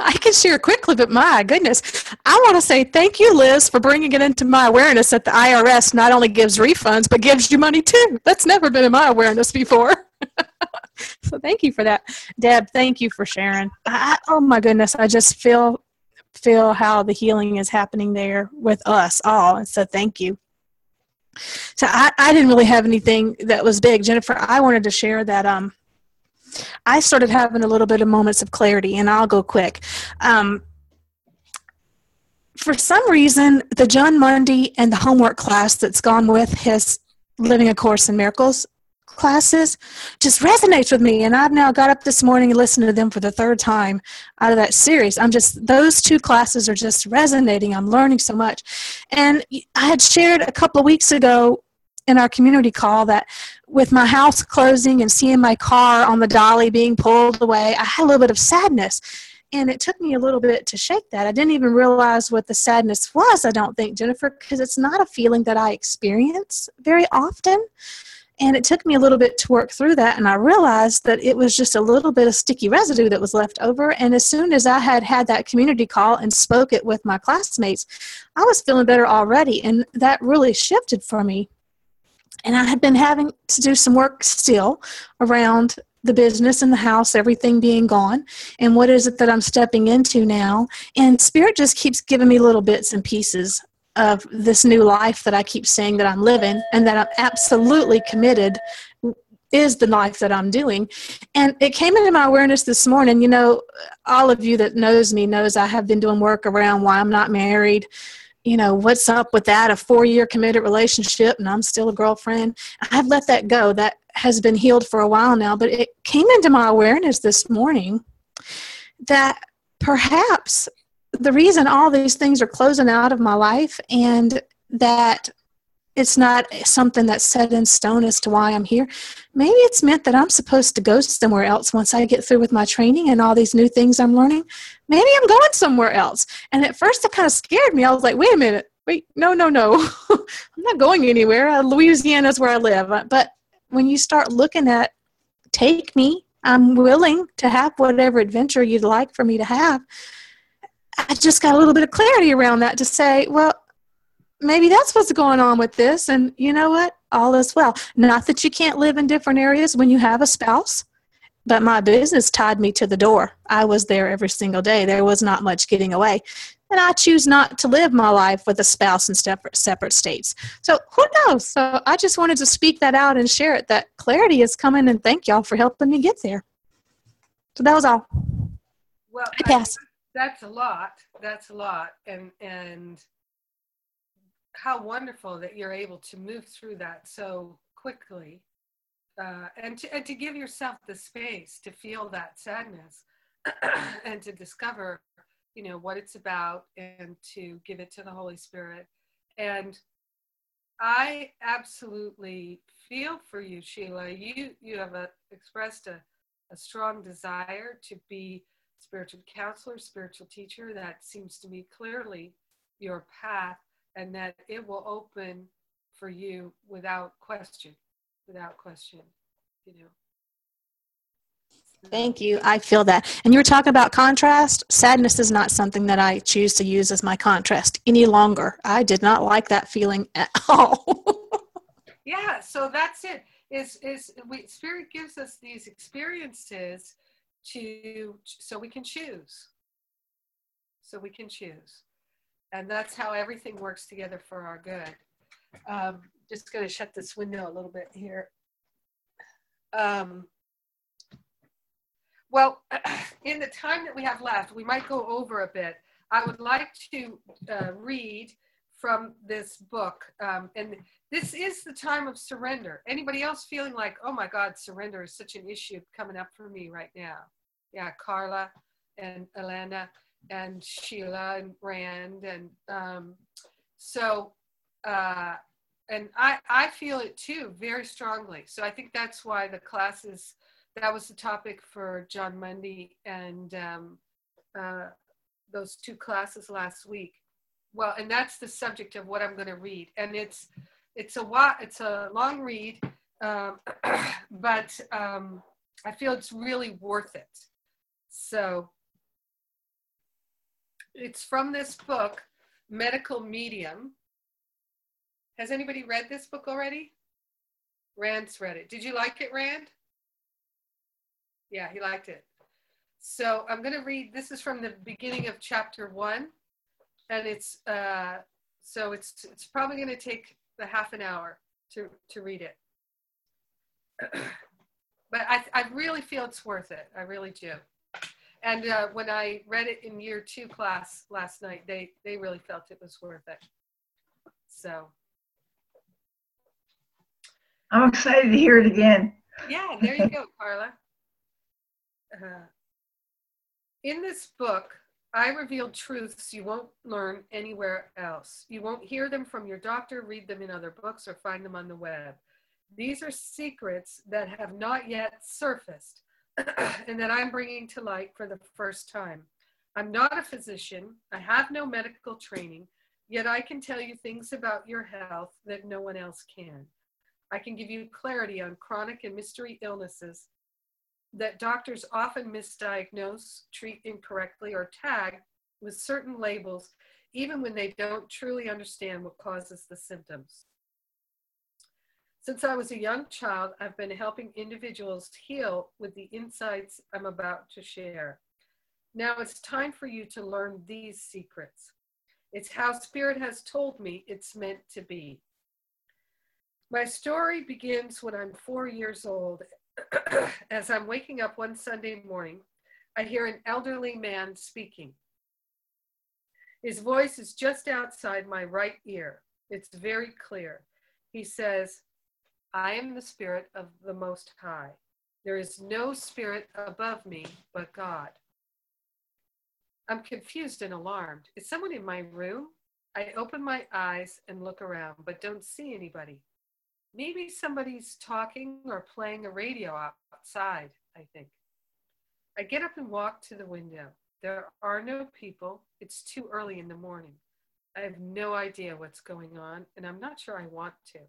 I can share quickly, but my goodness, I want to say thank you, Liz, for bringing it into my awareness that the IRS not only gives refunds, but gives you money too. That's never been in my awareness before. so thank you for that, Deb. Thank you for sharing. I, oh my goodness, I just feel feel how the healing is happening there with us all, and so thank you. So I, I didn't really have anything that was big, Jennifer. I wanted to share that um, I started having a little bit of moments of clarity, and I'll go quick. Um, for some reason, the Jon Mundy and the homework class that's gone with his Living a Course in Miracles classes just resonates with me. And I've now got up this morning and listened to them for the third time out of that series. I'm just, those two classes are just resonating. I'm learning so much. And I had shared a couple of weeks ago in our community call that with my house closing and seeing my car on the dolly being pulled away, I had a little bit of sadness. And it took me a little bit to shake that. I didn't even realize what the sadness was, I don't think, Jennifer, because it's not a feeling that I experience very often. And it took me a little bit to work through that. And I realized that it was just a little bit of sticky residue that was left over. And as soon as I had had that community call and spoke it with my classmates, I was feeling better already. And that really shifted for me. And I had been having to do some work still around the business and the house, everything being gone, and what is it that I'm stepping into now? And Spirit just keeps giving me little bits and pieces of this new life that I keep saying that I'm living and that I'm absolutely committed is the life that I'm doing. And it came into my awareness this morning. You know, all of you that knows me knows I have been doing work around why I'm not married. You know, what's up with that? A four year committed relationship and I'm still a girlfriend. I've let that go. That has been healed for a while now, but it came into my awareness this morning that perhaps the reason all these things are closing out of my life and that it's not something that's set in stone as to why I'm here. Maybe it's meant that I'm supposed to go somewhere else once I get through with my training and all these new things I'm learning. Maybe I'm going somewhere else. And at first it kind of scared me. I was like, wait a minute. Wait, no, no, no. I'm not going anywhere. Uh, Louisiana is where I live. But when you start looking at take me, I'm willing to have whatever adventure you'd like for me to have. I just got a little bit of clarity around that to say, well, maybe that's what's going on with this. And you know what? All is well. Not that you can't live in different areas when you have a spouse, but my business tied me to the door. I was there every single day. There was not much getting away and I choose not to live my life with a spouse in separate, separate states. So who knows? So I just wanted to speak that out and share it that clarity is coming and thank y'all for helping me get there. So that was all. Well, I pass. That's a lot. That's a lot. And, and how wonderful that you're able to move through that so quickly uh, and, to, and to give yourself the space to feel that sadness and to discover you know what it's about and to give it to the holy spirit and i absolutely feel for you sheila you you have a, expressed a, a strong desire to be spiritual counselor spiritual teacher that seems to be clearly your path and that it will open for you without question without question you know Thank you. I feel that. And you were talking about contrast. Sadness is not something that I choose to use as my contrast any longer. I did not like that feeling at all. yeah, so that's it. Is is we spirit gives us these experiences to so we can choose. So we can choose. And that's how everything works together for our good. Um, just going to shut this window a little bit here. Um, well, in the time that we have left, we might go over a bit. I would like to uh, read from this book. Um, and this is the time of surrender. Anybody else feeling like, oh my God, surrender is such an issue coming up for me right now? Yeah, Carla and Elena and Sheila and Rand. And um, so, uh, and I, I feel it too very strongly. So I think that's why the classes that was the topic for Jon Mundy and um, uh, those two classes last week. Well, and that's the subject of what I'm going to read, and it's it's a lot, it's a long read, um, but um, I feel it's really worth it. So it's from this book, Medical Medium. Has anybody read this book already? Rand's read it. Did you like it, Rand? Yeah, he liked it. So I'm going to read. This is from the beginning of chapter one, and it's uh, so it's it's probably going to take the half an hour to to read it. but I I really feel it's worth it. I really do. And uh, when I read it in year two class last night, they they really felt it was worth it. So I'm excited to hear it again. Yeah, there you go, Carla. Uh, in this book, I revealed truths you won't learn anywhere else. You won't hear them from your doctor, read them in other books, or find them on the web. These are secrets that have not yet surfaced and that I'm bringing to light for the first time. I'm not a physician, I have no medical training, yet I can tell you things about your health that no one else can. I can give you clarity on chronic and mystery illnesses that doctors often misdiagnose, treat incorrectly, or tag with certain labels, even when they don't truly understand what causes the symptoms. Since I was a young child, I've been helping individuals heal with the insights I'm about to share. Now it's time for you to learn these secrets. It's how Spirit has told me it's meant to be. My story begins when I'm four years old. As I'm waking up one Sunday morning, I hear an elderly man speaking. His voice is just outside my right ear. It's very clear. He says, I am the Spirit of the Most High. There is no spirit above me but God. I'm confused and alarmed. Is someone in my room? I open my eyes and look around, but don't see anybody. Maybe somebody's talking or playing a radio outside, I think. I get up and walk to the window. There are no people. It's too early in the morning. I have no idea what's going on, and I'm not sure I want to.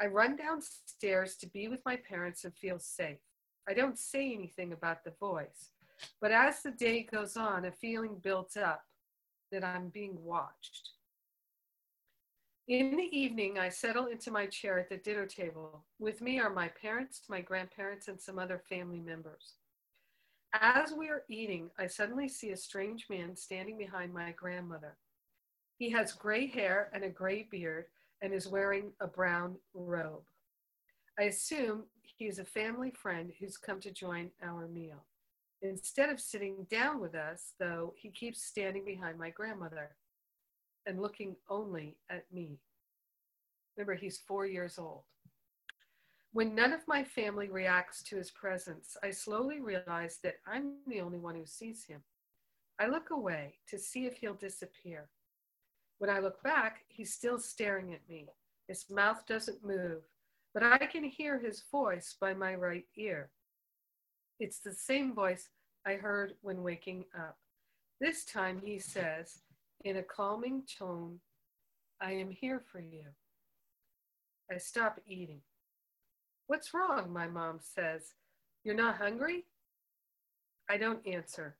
I run downstairs to be with my parents and feel safe. I don't say anything about the voice, but as the day goes on, a feeling builds up that I'm being watched. In the evening, I settle into my chair at the dinner table. With me are my parents, my grandparents, and some other family members. As we are eating, I suddenly see a strange man standing behind my grandmother. He has gray hair and a gray beard and is wearing a brown robe. I assume he is a family friend who's come to join our meal. Instead of sitting down with us, though, he keeps standing behind my grandmother and looking only at me. Remember, he's four years old. When none of my family reacts to his presence, I slowly realize that I'm the only one who sees him. I look away to see if he'll disappear. When I look back, he's still staring at me. His mouth doesn't move, but I can hear his voice by my right ear. It's the same voice I heard when waking up. This time he says, in a calming tone, I am here for you. I stop eating. What's wrong? My mom says. You're not hungry? I don't answer.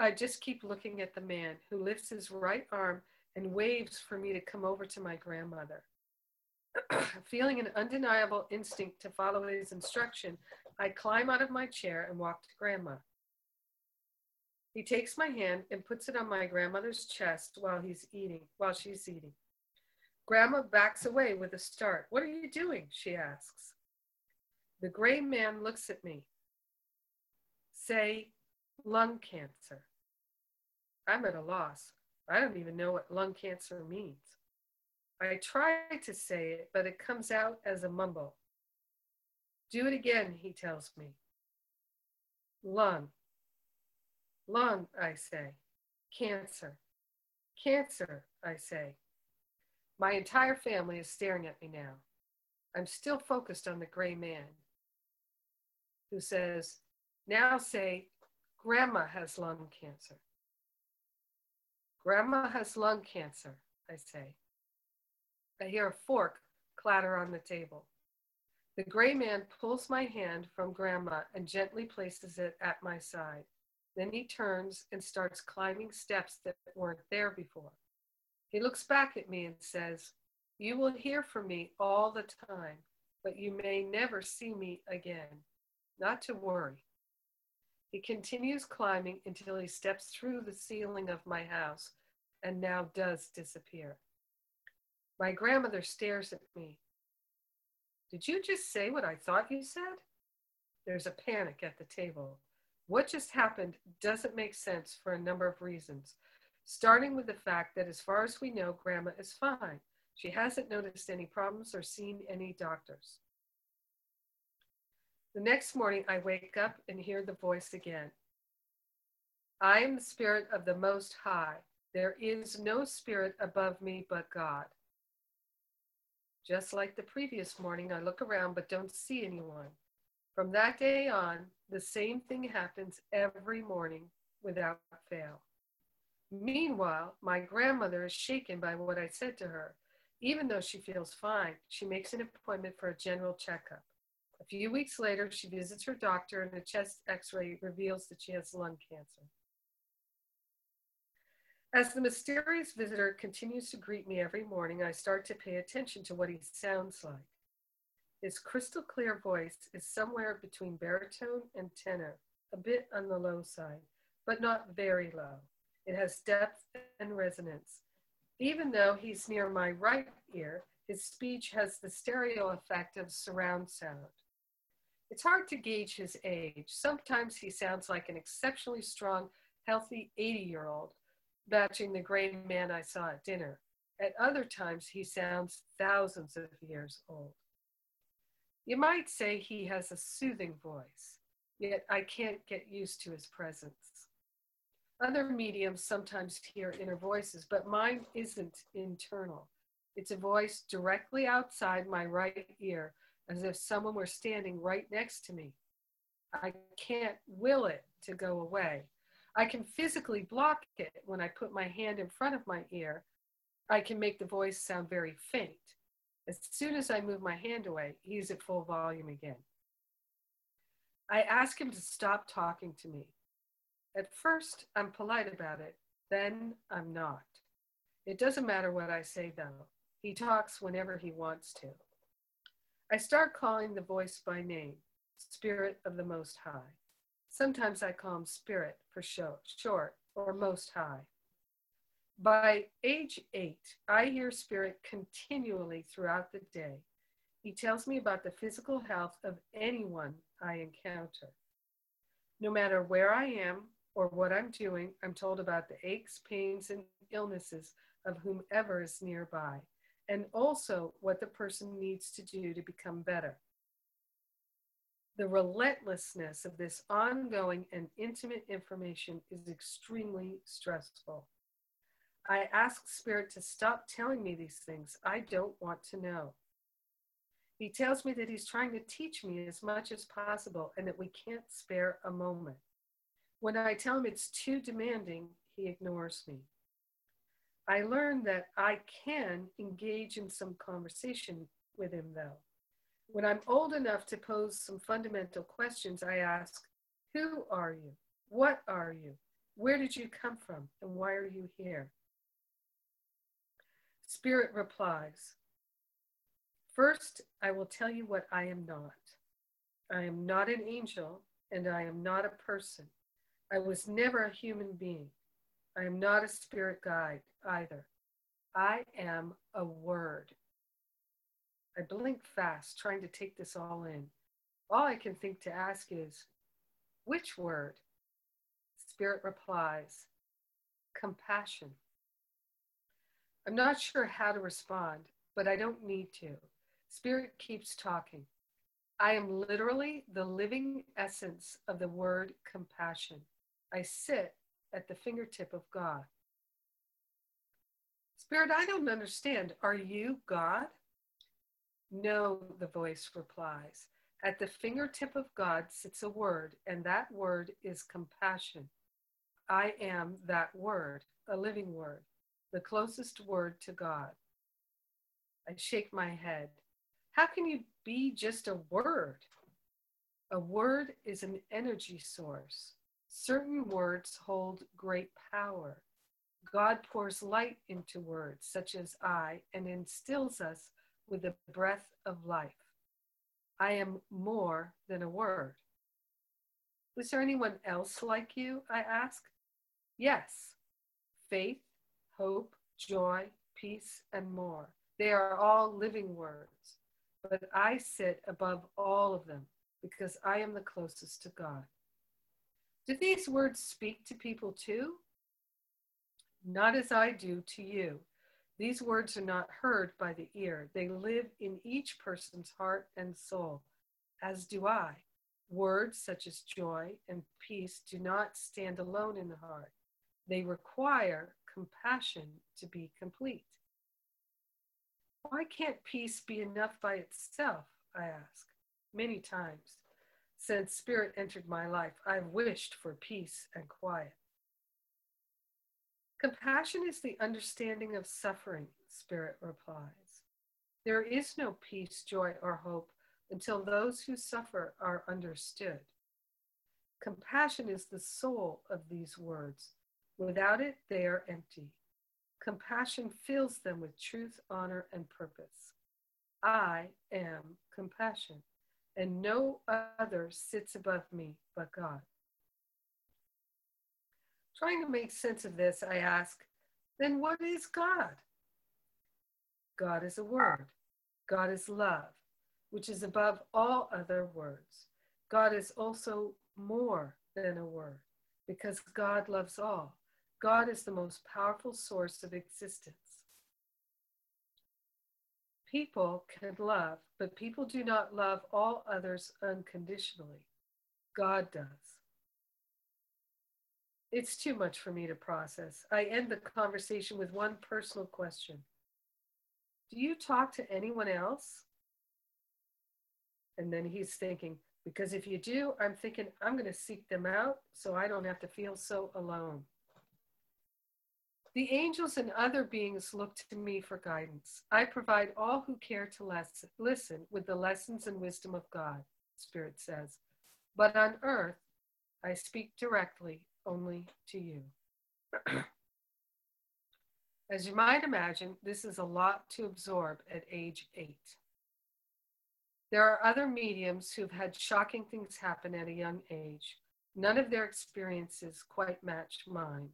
I just keep looking at the man who lifts his right arm and waves for me to come over to my grandmother. Feeling an undeniable instinct to follow his instruction, I climb out of my chair and walk to grandma. He takes my hand and puts it on my grandmother's chest while he's eating, while she's eating. Grandma backs away with a start. What are you doing? she asks. The gray man looks at me. Say, lung cancer. I'm at a loss. I don't even know what lung cancer means. I try to say it, but it comes out as a mumble. Do it again, he tells me. Lung. Lung, I say. Cancer. Cancer, I say. My entire family is staring at me now. I'm still focused on the gray man who says, Now say, Grandma has lung cancer. Grandma has lung cancer, I say. I hear a fork clatter on the table. The gray man pulls my hand from Grandma and gently places it at my side. Then he turns and starts climbing steps that weren't there before. He looks back at me and says, You will hear from me all the time, but you may never see me again. Not to worry. He continues climbing until he steps through the ceiling of my house and now does disappear. My grandmother stares at me. Did you just say what I thought you said? There's a panic at the table. What just happened doesn't make sense for a number of reasons, starting with the fact that as far as we know, Grandma is fine. She hasn't noticed any problems or seen any doctors. The next morning, I wake up and hear the voice again. I am the spirit of the Most High. There is no spirit above me but God. Just like the previous morning, I look around but don't see anyone. From that day on, the same thing happens every morning without fail. Meanwhile, my grandmother is shaken by what I said to her. Even though she feels fine, she makes an appointment for a general checkup. A few weeks later, she visits her doctor, and a chest x ray reveals that she has lung cancer. As the mysterious visitor continues to greet me every morning, I start to pay attention to what he sounds like. His crystal clear voice is somewhere between baritone and tenor, a bit on the low side, but not very low. It has depth and resonance. Even though he's near my right ear, his speech has the stereo effect of surround sound. It's hard to gauge his age. Sometimes he sounds like an exceptionally strong, healthy 80 year old, matching the gray man I saw at dinner. At other times, he sounds thousands of years old. You might say he has a soothing voice, yet I can't get used to his presence. Other mediums sometimes hear inner voices, but mine isn't internal. It's a voice directly outside my right ear as if someone were standing right next to me. I can't will it to go away. I can physically block it when I put my hand in front of my ear. I can make the voice sound very faint. As soon as I move my hand away, he's at full volume again. I ask him to stop talking to me. At first, I'm polite about it, then I'm not. It doesn't matter what I say, though. He talks whenever he wants to. I start calling the voice by name, Spirit of the Most High. Sometimes I call him Spirit for show, short or Most High. By age eight, I hear Spirit continually throughout the day. He tells me about the physical health of anyone I encounter. No matter where I am or what I'm doing, I'm told about the aches, pains, and illnesses of whomever is nearby and also what the person needs to do to become better. The relentlessness of this ongoing and intimate information is extremely stressful. I ask Spirit to stop telling me these things. I don't want to know. He tells me that he's trying to teach me as much as possible and that we can't spare a moment. When I tell him it's too demanding, he ignores me. I learned that I can engage in some conversation with him, though. When I'm old enough to pose some fundamental questions, I ask, Who are you? What are you? Where did you come from? And why are you here? Spirit replies, First, I will tell you what I am not. I am not an angel, and I am not a person. I was never a human being. I am not a spirit guide either. I am a word. I blink fast, trying to take this all in. All I can think to ask is, which word? Spirit replies, compassion. I'm not sure how to respond, but I don't need to. Spirit keeps talking. I am literally the living essence of the word compassion. I sit at the fingertip of God. Spirit, I don't understand. Are you God? No, the voice replies. At the fingertip of God sits a word, and that word is compassion. I am that word, a living word, the closest word to God. I shake my head. How can you be just a word? A word is an energy source. Certain words hold great power. God pours light into words, such as I, and instills us with the breath of life. I am more than a word. Was there anyone else like you? I ask. Yes. Faith, hope, joy, peace, and more. They are all living words. But I sit above all of them because I am the closest to God. Do these words speak to people too? Not as I do to you. These words are not heard by the ear. They live in each person's heart and soul, as do I. Words such as joy and peace do not stand alone in the heart. They require compassion to be complete. Why can't peace be enough by itself? I ask. Many times since Spirit entered my life, I've wished for peace and quiet. Compassion is the understanding of suffering, Spirit replies. There is no peace, joy, or hope until those who suffer are understood. Compassion is the soul of these words. Without it, they are empty. Compassion fills them with truth, honor, and purpose. I am compassion, and no other sits above me but God. Trying to make sense of this, I ask, then what is God? God is a word. God is love, which is above all other words. God is also more than a word because God loves all. God is the most powerful source of existence. People can love, but people do not love all others unconditionally. God does. It's too much for me to process. I end the conversation with one personal question Do you talk to anyone else? And then he's thinking, because if you do, I'm thinking I'm going to seek them out so I don't have to feel so alone. The angels and other beings look to me for guidance. I provide all who care to listen with the lessons and wisdom of God, Spirit says. But on earth, I speak directly only to you. As you might imagine, this is a lot to absorb at age eight. There are other mediums who've had shocking things happen at a young age. None of their experiences quite match mine.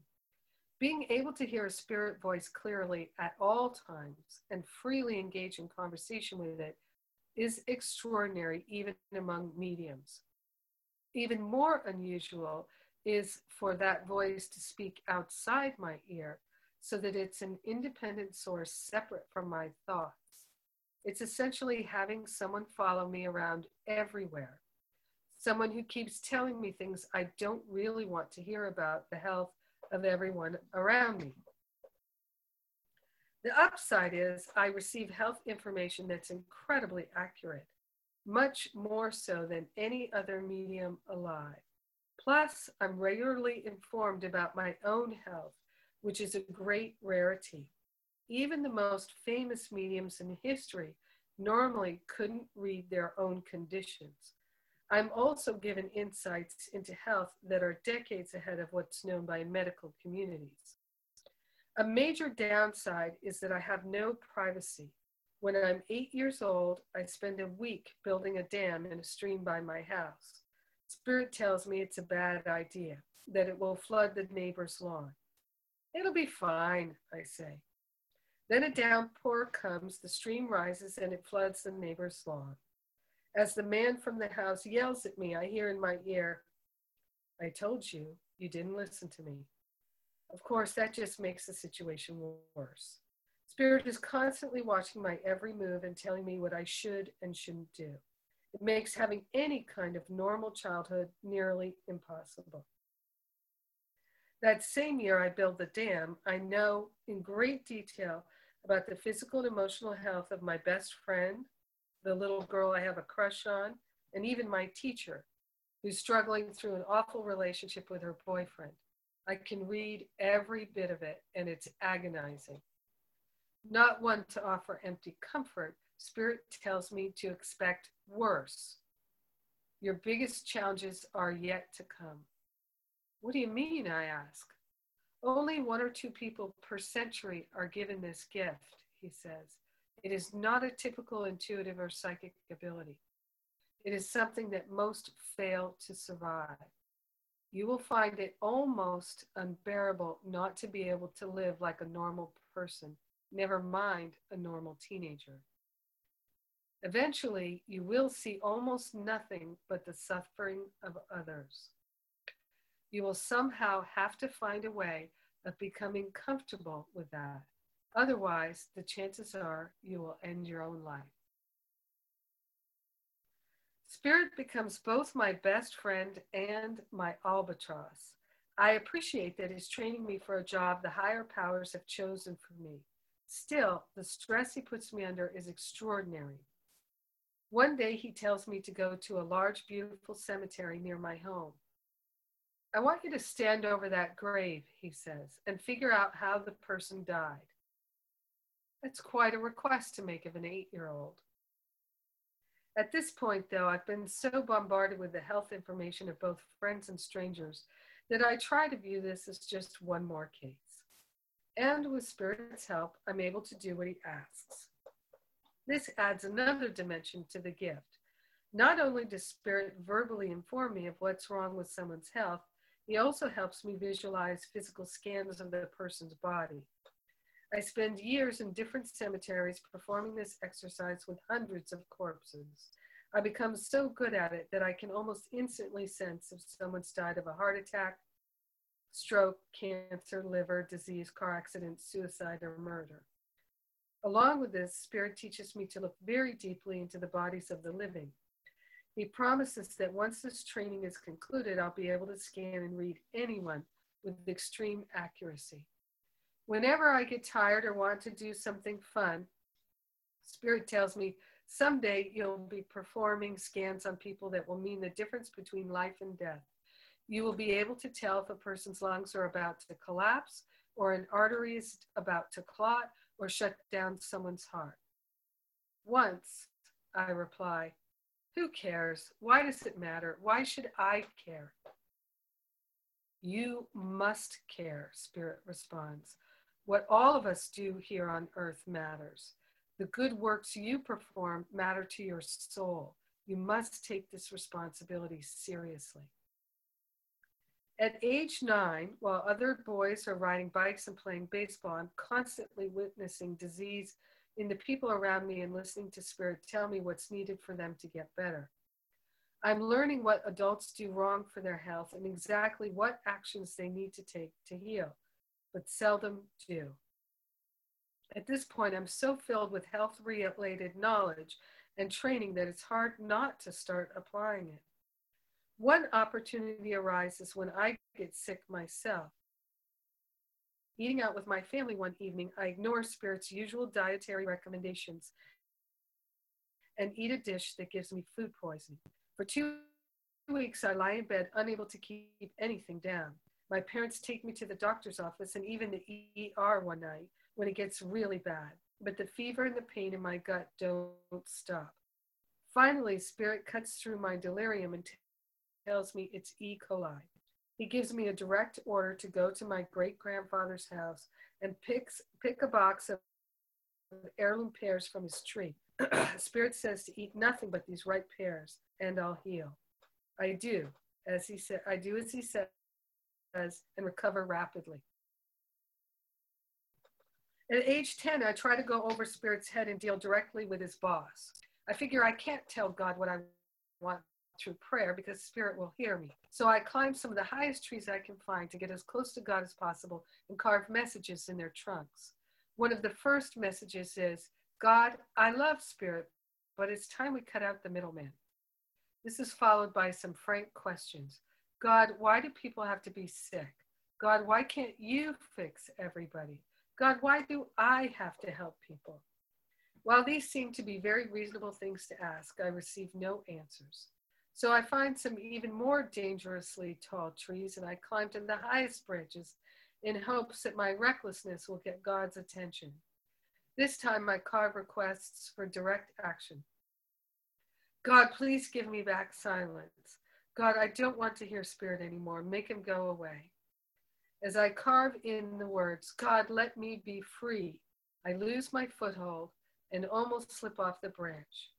Being able to hear a spirit voice clearly at all times and freely engage in conversation with it is extraordinary, even among mediums. Even more unusual is for that voice to speak outside my ear so that it's an independent source separate from my thoughts. It's essentially having someone follow me around everywhere. Someone who keeps telling me things I don't really want to hear about the health of everyone around me. The upside is I receive health information that's incredibly accurate, much more so than any other medium alive. Plus, I'm regularly informed about my own health, which is a great rarity. Even the most famous mediums in history normally couldn't read their own conditions. I'm also given insights into health that are decades ahead of what's known by medical communities. A major downside is that I have no privacy. When I'm eight years old, I spend a week building a dam in a stream by my house. Spirit tells me it's a bad idea, that it will flood the neighbor's lawn. It'll be fine, I say. Then a downpour comes, the stream rises, and it floods the neighbor's lawn. As the man from the house yells at me, I hear in my ear, I told you, you didn't listen to me. Of course, that just makes the situation worse. Spirit is constantly watching my every move and telling me what I should and shouldn't do. It makes having any kind of normal childhood nearly impossible. That same year I build the dam, I know in great detail about the physical and emotional health of my best friend, the little girl I have a crush on, and even my teacher, who's struggling through an awful relationship with her boyfriend. I can read every bit of it, and it's agonizing. Not one to offer empty comfort, Spirit tells me to expect worse. Your biggest challenges are yet to come. What do you mean? I ask. Only one or two people per century are given this gift, he says. It is not a typical intuitive or psychic ability. It is something that most fail to survive. You will find it almost unbearable not to be able to live like a normal person, never mind a normal teenager. Eventually, you will see almost nothing but the suffering of others. You will somehow have to find a way of becoming comfortable with that. Otherwise, the chances are you will end your own life. Spirit becomes both my best friend and my albatross. I appreciate that he's training me for a job the higher powers have chosen for me. Still, the stress he puts me under is extraordinary. One day he tells me to go to a large, beautiful cemetery near my home. I want you to stand over that grave, he says, and figure out how the person died. That's quite a request to make of an eight year old. At this point, though, I've been so bombarded with the health information of both friends and strangers that I try to view this as just one more case. And with Spirit's help, I'm able to do what he asks. This adds another dimension to the gift. Not only does Spirit verbally inform me of what's wrong with someone's health, he also helps me visualize physical scans of the person's body. I spend years in different cemeteries performing this exercise with hundreds of corpses. I become so good at it that I can almost instantly sense if someone's died of a heart attack, stroke, cancer, liver, disease, car accident, suicide, or murder. Along with this, Spirit teaches me to look very deeply into the bodies of the living. He promises that once this training is concluded, I'll be able to scan and read anyone with extreme accuracy. Whenever I get tired or want to do something fun, Spirit tells me someday you'll be performing scans on people that will mean the difference between life and death. You will be able to tell if a person's lungs are about to collapse or an artery is about to clot or shut down someone's heart. Once I reply, who cares? Why does it matter? Why should I care? You must care, Spirit responds. What all of us do here on earth matters. The good works you perform matter to your soul. You must take this responsibility seriously. At age nine, while other boys are riding bikes and playing baseball, I'm constantly witnessing disease in the people around me and listening to Spirit tell me what's needed for them to get better. I'm learning what adults do wrong for their health and exactly what actions they need to take to heal, but seldom do. At this point, I'm so filled with health related knowledge and training that it's hard not to start applying it. One opportunity arises when I get sick myself. Eating out with my family one evening, I ignore Spirit's usual dietary recommendations and eat a dish that gives me food poisoning. For two weeks, I lie in bed, unable to keep anything down. My parents take me to the doctor's office and even the ER one night when it gets really bad. But the fever and the pain in my gut don't stop. Finally, Spirit cuts through my delirium and tells me it's E. coli. He gives me a direct order to go to my great grandfather's house and picks, pick a box of heirloom pears from his tree. Spirit says to eat nothing but these ripe pears, and I'll heal. I do, as he said. I do as he says, and recover rapidly. At age 10, I try to go over Spirit's head and deal directly with his boss. I figure I can't tell God what I want through prayer because Spirit will hear me. So I climb some of the highest trees I can find to get as close to God as possible and carve messages in their trunks. One of the first messages is God, I love Spirit, but it's time we cut out the middleman. This is followed by some frank questions God, why do people have to be sick? God, why can't you fix everybody? God, why do I have to help people? While these seem to be very reasonable things to ask, I receive no answers. So I find some even more dangerously tall trees and I climb to the highest branches in hopes that my recklessness will get God's attention. This time my card requests for direct action. God, please give me back silence. God, I don't want to hear spirit anymore. Make him go away. As I carve in the words, God, let me be free, I lose my foothold and almost slip off the branch.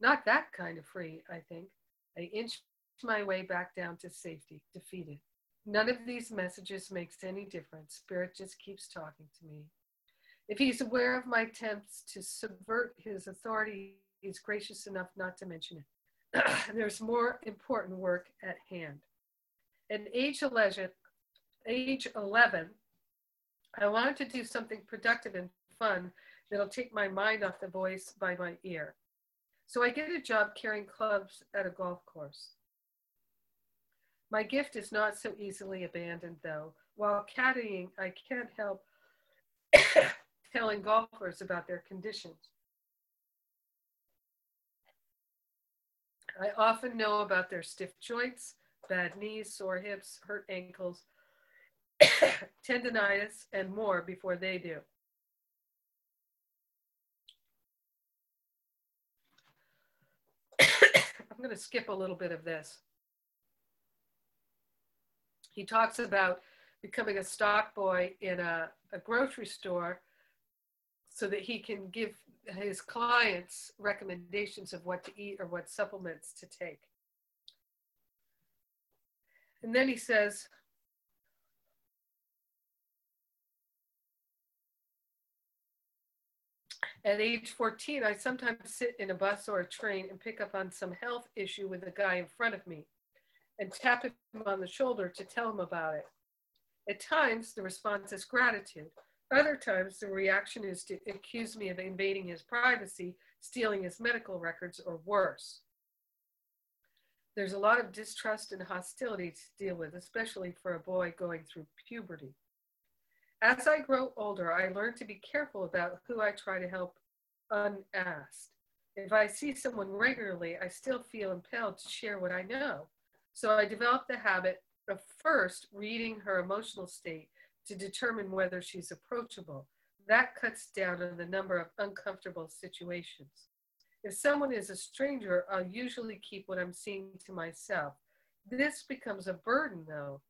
Not that kind of free, I think. I inch my way back down to safety, defeated. None of these messages makes any difference. Spirit just keeps talking to me. If he's aware of my attempts to subvert his authority, he's gracious enough not to mention it. There's more important work at hand. At age 11, age 11, I wanted to do something productive and fun that'll take my mind off the voice by my ear. So I get a job carrying clubs at a golf course. My gift is not so easily abandoned, though. While caddying, I can't help telling golfers about their conditions. I often know about their stiff joints, bad knees, sore hips, hurt ankles, tendonitis, and more before they do. I'm going to skip a little bit of this. He talks about becoming a stock boy in a, a grocery store so that he can give his clients recommendations of what to eat or what supplements to take. And then he says, At age 14, I sometimes sit in a bus or a train and pick up on some health issue with a guy in front of me and tap him on the shoulder to tell him about it. At times, the response is gratitude. Other times, the reaction is to accuse me of invading his privacy, stealing his medical records, or worse. There's a lot of distrust and hostility to deal with, especially for a boy going through puberty. As I grow older, I learn to be careful about who I try to help unasked. If I see someone regularly, I still feel impelled to share what I know. So I developed the habit of first reading her emotional state to determine whether she's approachable. That cuts down on the number of uncomfortable situations. If someone is a stranger, I'll usually keep what I'm seeing to myself. This becomes a burden, though,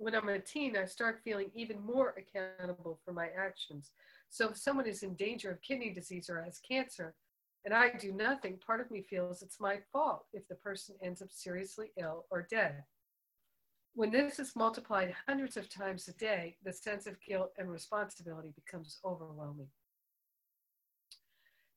when I'm a teen, I start feeling even more accountable for my actions. So if someone is in danger of kidney disease or has cancer, and I do nothing, part of me feels it's my fault if the person ends up seriously ill or dead. When this is multiplied hundreds of times a day, the sense of guilt and responsibility becomes overwhelming.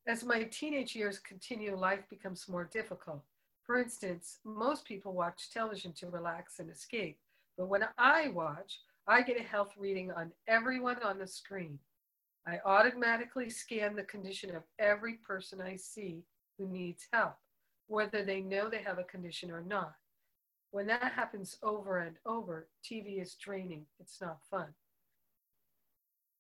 As my teenage years continue, life becomes more difficult. For instance, most people watch television to relax and escape. But when I watch, I get a health reading on everyone on the screen. I automatically scan the condition of every person I see who needs help, whether they know they have a condition or not. When that happens over and over, TV is draining. It's not fun.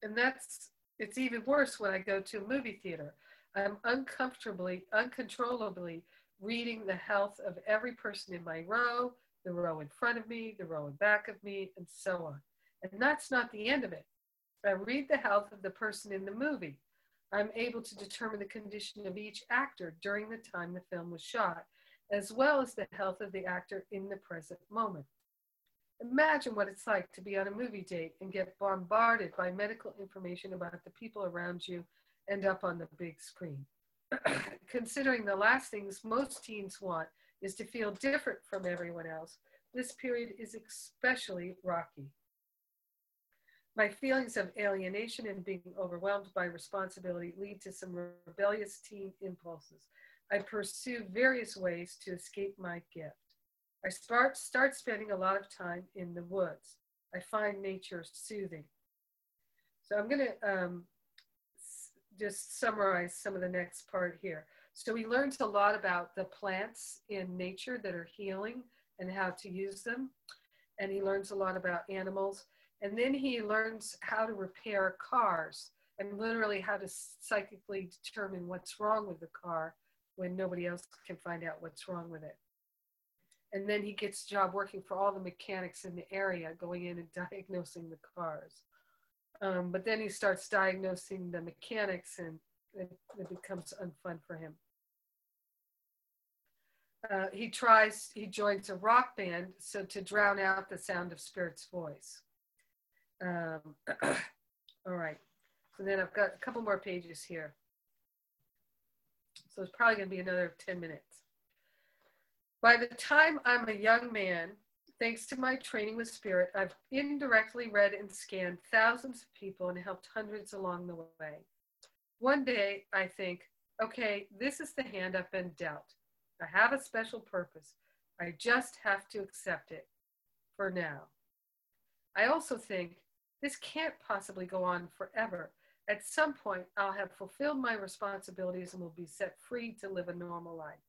And that's, it's even worse when I go to a movie theater. I'm uncomfortably, uncontrollably reading the health of every person in my row, the row in front of me, the row in back of me, and so on. And that's not the end of it. I read the health of the person in the movie. I'm able to determine the condition of each actor during the time the film was shot, as well as the health of the actor in the present moment. Imagine what it's like to be on a movie date and get bombarded by medical information about the people around you and up on the big screen. Considering the last things most teens want is to feel different from everyone else. This period is especially rocky. My feelings of alienation and being overwhelmed by responsibility lead to some rebellious teen impulses. I pursue various ways to escape my gift. I start, start spending a lot of time in the woods. I find nature soothing. So I'm going to um, just summarize some of the next part here. So he learns a lot about the plants in nature that are healing and how to use them. And he learns a lot about animals. And then he learns how to repair cars and literally how to psychically determine what's wrong with the car when nobody else can find out what's wrong with it. And then he gets a job working for all the mechanics in the area, going in and diagnosing the cars. Um, but then he starts diagnosing the mechanics and it, it becomes unfun for him. Uh, he tries, he joins a rock band so to drown out the sound of Spirit's voice. Um, all right. So then I've got a couple more pages here. So it's probably going to be another 10 minutes. By the time I'm a young man, thanks to my training with Spirit, I've indirectly read and scanned thousands of people and helped hundreds along the way. One day I think, okay, this is the hand I've been dealt. I have a special purpose. I just have to accept it for now. I also think this can't possibly go on forever. At some point, I'll have fulfilled my responsibilities and will be set free to live a normal life.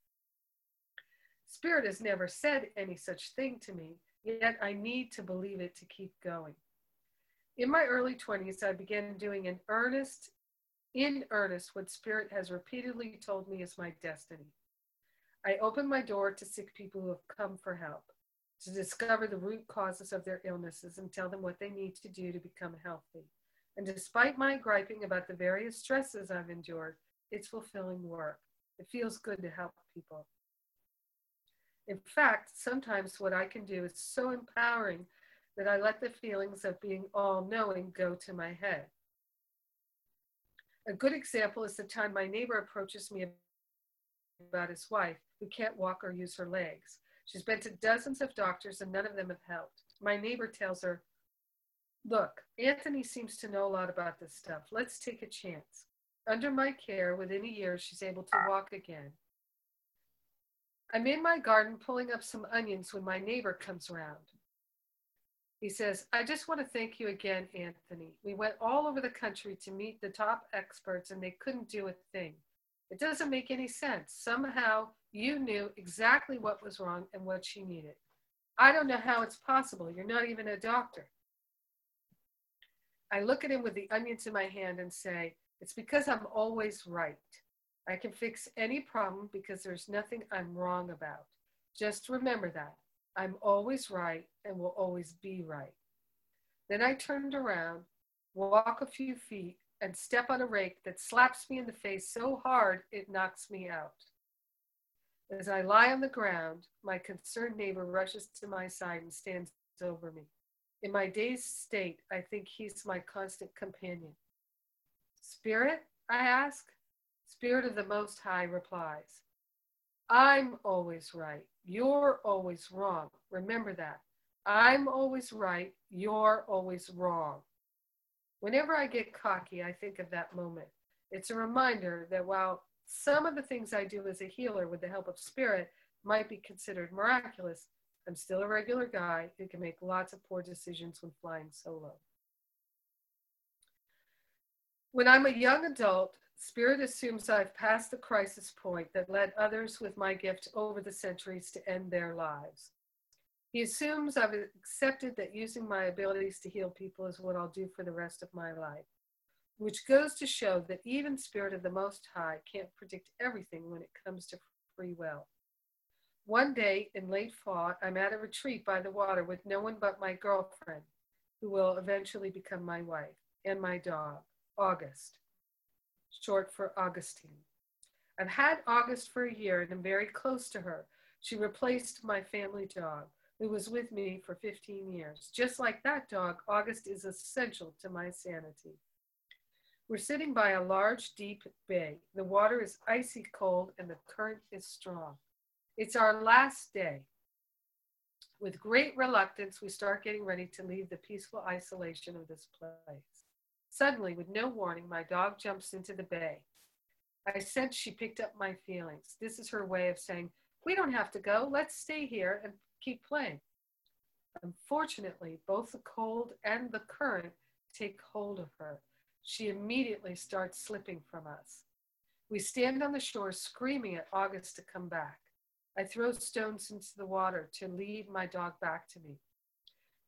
Spirit has never said any such thing to me, yet I need to believe it to keep going. In my early 20s, I began doing an earnest, in earnest, what Spirit has repeatedly told me is my destiny. I opened my door to sick people who have come for help, to discover the root causes of their illnesses and tell them what they need to do to become healthy. And despite my griping about the various stresses I've endured, it's fulfilling work. It feels good to help people. In fact, sometimes what I can do is so empowering that I let the feelings of being all knowing go to my head. A good example is the time my neighbor approaches me about his wife who can't walk or use her legs. She's been to dozens of doctors and none of them have helped. My neighbor tells her, Look, Anthony seems to know a lot about this stuff. Let's take a chance. Under my care, within a year, she's able to walk again. I'm in my garden pulling up some onions when my neighbor comes around. He says, I just want to thank you again, Anthony. We went all over the country to meet the top experts and they couldn't do a thing. It doesn't make any sense. Somehow you knew exactly what was wrong and what she needed. I don't know how it's possible. You're not even a doctor. I look at him with the onions in my hand and say, It's because I'm always right. I can fix any problem because there's nothing I'm wrong about. Just remember that. I'm always right and will always be right. Then I turned around, walk a few feet, and step on a rake that slaps me in the face so hard it knocks me out. As I lie on the ground, my concerned neighbor rushes to my side and stands over me. In my dazed state, I think he's my constant companion. Spirit? I ask. Spirit of the Most High replies, I'm always right. You're always wrong. Remember that. I'm always right. You're always wrong. Whenever I get cocky, I think of that moment. It's a reminder that while some of the things I do as a healer with the help of spirit might be considered miraculous, I'm still a regular guy who can make lots of poor decisions when flying solo. When I'm a young adult, Spirit assumes I've passed the crisis point that led others with my gift over the centuries to end their lives. He assumes I've accepted that using my abilities to heal people is what I'll do for the rest of my life, which goes to show that even Spirit of the Most High can't predict everything when it comes to free will. One day in late fall, I'm at a retreat by the water with no one but my girlfriend, who will eventually become my wife, and my dog, August, short for Augustine. I've had August for a year and I'm very close to her. She replaced my family dog, who was with me for 15 years. Just like that dog, August is essential to my sanity. We're sitting by a large, deep bay. The water is icy cold and the current is strong. It's our last day. With great reluctance, we start getting ready to leave the peaceful isolation of this place. Suddenly, with no warning, my dog jumps into the bay. I sense she picked up my feelings. This is her way of saying, We don't have to go. Let's stay here and keep playing. Unfortunately, both the cold and the current take hold of her. She immediately starts slipping from us. We stand on the shore screaming at August to come back. I throw stones into the water to lead my dog back to me.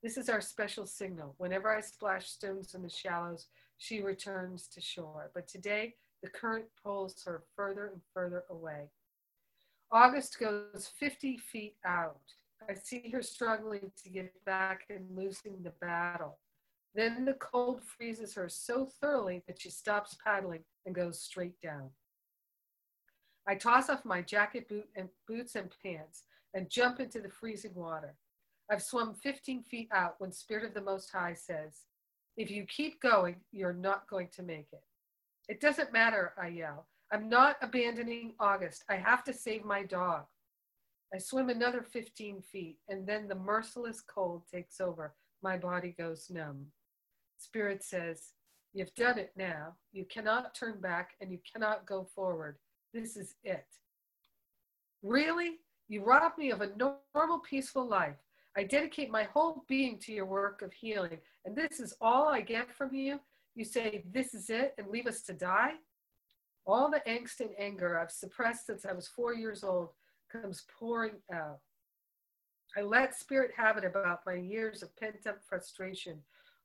This is our special signal. Whenever I splash stones in the shallows, she returns to shore. But today, the current pulls her further and further away. August goes 50 feet out. I see her struggling to get back and losing the battle. Then the cold freezes her so thoroughly that she stops paddling and goes straight down. I toss off my jacket, boot, and boots and pants and jump into the freezing water. I've swum 15 feet out when Spirit of the Most High says, If you keep going, you're not going to make it. It doesn't matter, I yell. I'm not abandoning August. I have to save my dog. I swim another 15 feet, and then the merciless cold takes over. My body goes numb. Spirit says, You've done it now. You cannot turn back and you cannot go forward. This is it. Really? You robbed me of a normal, peaceful life. I dedicate my whole being to your work of healing, and this is all I get from you? You say, This is it, and leave us to die? All the angst and anger I've suppressed since I was four years old comes pouring out. I let spirit have it about my years of pent up frustration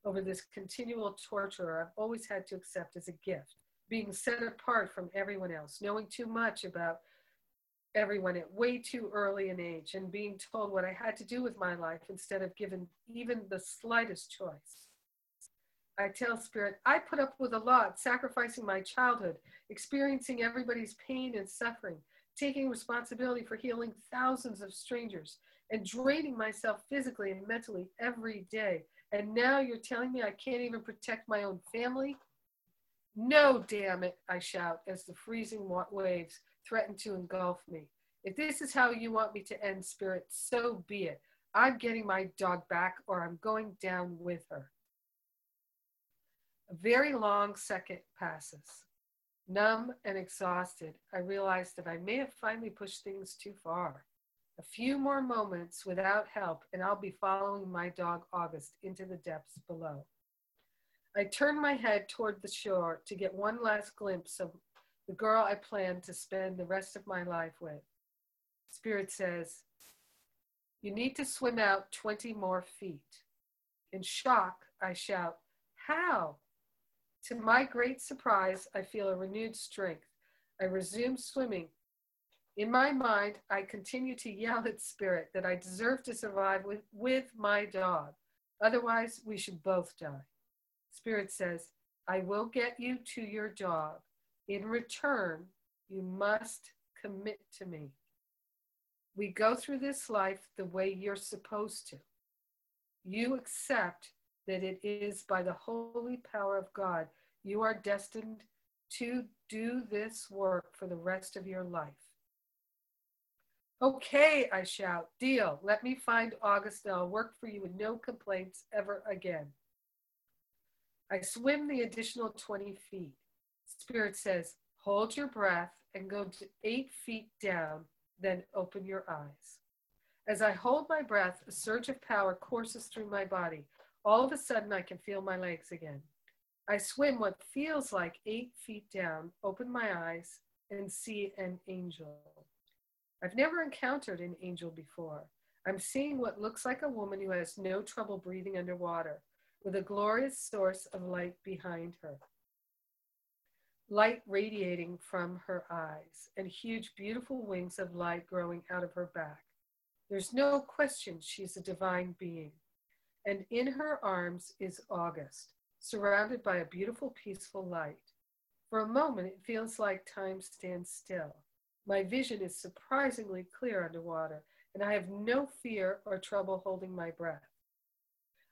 over this continual torture I've always had to accept as a gift, being set apart from everyone else, knowing too much about everyone at way too early an age, and being told what I had to do with my life instead of given even the slightest choice. I tell Spirit, I put up with a lot, sacrificing my childhood, experiencing everybody's pain and suffering, taking responsibility for healing thousands of strangers, and draining myself physically and mentally every day. And now you're telling me I can't even protect my own family? No, damn it, I shout as the freezing waves threaten to engulf me. If this is how you want me to end spirit, so be it. I'm getting my dog back or I'm going down with her. A very long second passes. Numb and exhausted, I realize that I may have finally pushed things too far. A few more moments without help, and I'll be following my dog August into the depths below. I turn my head toward the shore to get one last glimpse of the girl I plan to spend the rest of my life with. Spirit says, You need to swim out 20 more feet. In shock, I shout, How? To my great surprise, I feel a renewed strength. I resume swimming. In my mind, I continue to yell at Spirit that I deserve to survive with, with my dog. Otherwise, we should both die. Spirit says, I will get you to your dog. In return, you must commit to me. We go through this life the way you're supposed to. You accept that it is by the holy power of God you are destined to do this work for the rest of your life. Okay, I shout, deal. Let me find August and I'll work for you with no complaints ever again. I swim the additional 20 feet. Spirit says, hold your breath and go to eight feet down, then open your eyes. As I hold my breath, a surge of power courses through my body. All of a sudden, I can feel my legs again. I swim what feels like eight feet down, open my eyes, and see an angel. I've never encountered an angel before. I'm seeing what looks like a woman who has no trouble breathing underwater, with a glorious source of light behind her. Light radiating from her eyes, and huge, beautiful wings of light growing out of her back. There's no question she's a divine being. And in her arms is August, surrounded by a beautiful, peaceful light. For a moment, it feels like time stands still. My vision is surprisingly clear underwater, and I have no fear or trouble holding my breath.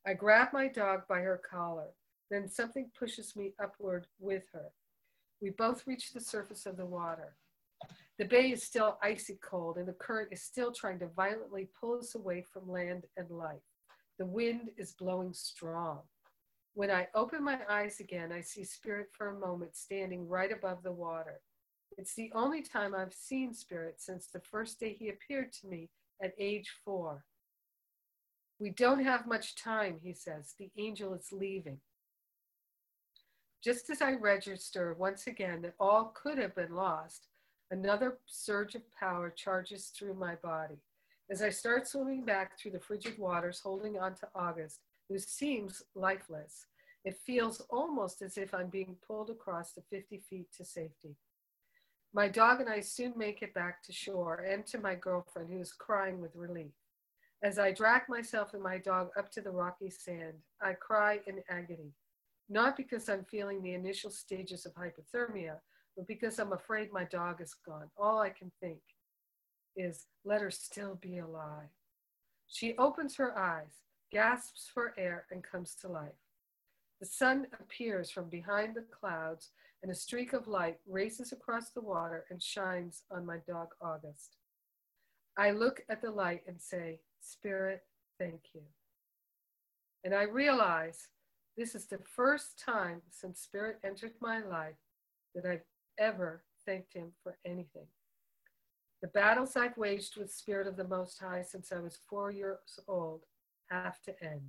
I grab my dog by her collar, then something pushes me upward with her. We both reach the surface of the water. The bay is still icy cold, and the current is still trying to violently pull us away from land and life. The wind is blowing strong. When I open my eyes again, I see Spirit for a moment standing right above the water. It's the only time I've seen Spirit since the first day he appeared to me at age four. We don't have much time, he says. The angel is leaving. Just as I register once again that all could have been lost, another surge of power charges through my body. As I start swimming back through the frigid waters, holding on to August, who seems lifeless, it feels almost as if I'm being pulled across the 50 feet to safety. My dog and I soon make it back to shore and to my girlfriend, who is crying with relief. As I drag myself and my dog up to the rocky sand, I cry in agony, not because I'm feeling the initial stages of hypothermia, but because I'm afraid my dog is gone. All I can think is, let her still be alive. She opens her eyes, gasps for air, and comes to life. The sun appears from behind the clouds, and a streak of light races across the water and shines on my dog August. I look at the light and say, Spirit, thank you. And I realize this is the first time since Spirit entered my life that I've ever thanked Him for anything. The battles I've waged with Spirit of the Most High since I was four years old have to end.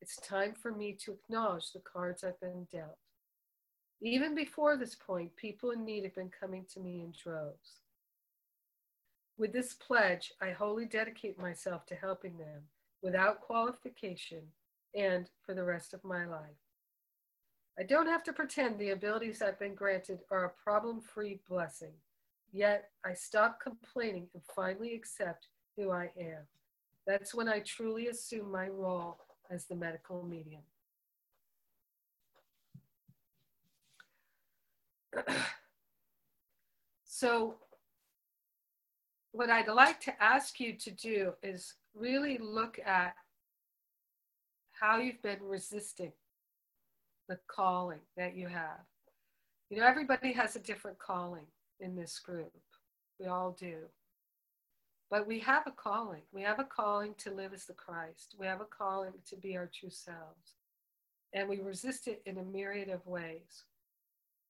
It's time for me to acknowledge the cards I've been dealt. Even before this point, people in need have been coming to me in droves. With this pledge, I wholly dedicate myself to helping them without qualification and for the rest of my life. I don't have to pretend the abilities I've been granted are a problem free blessing. Yet I stop complaining and finally accept who I am. That's when I truly assume my role as the medical medium. so, what I'd like to ask you to do is really look at how you've been resisting the calling that you have. You know, everybody has a different calling in this group. We all do. But we have a calling. We have a calling to live as the Christ. We have a calling to be our true selves. And we resist it in a myriad of ways.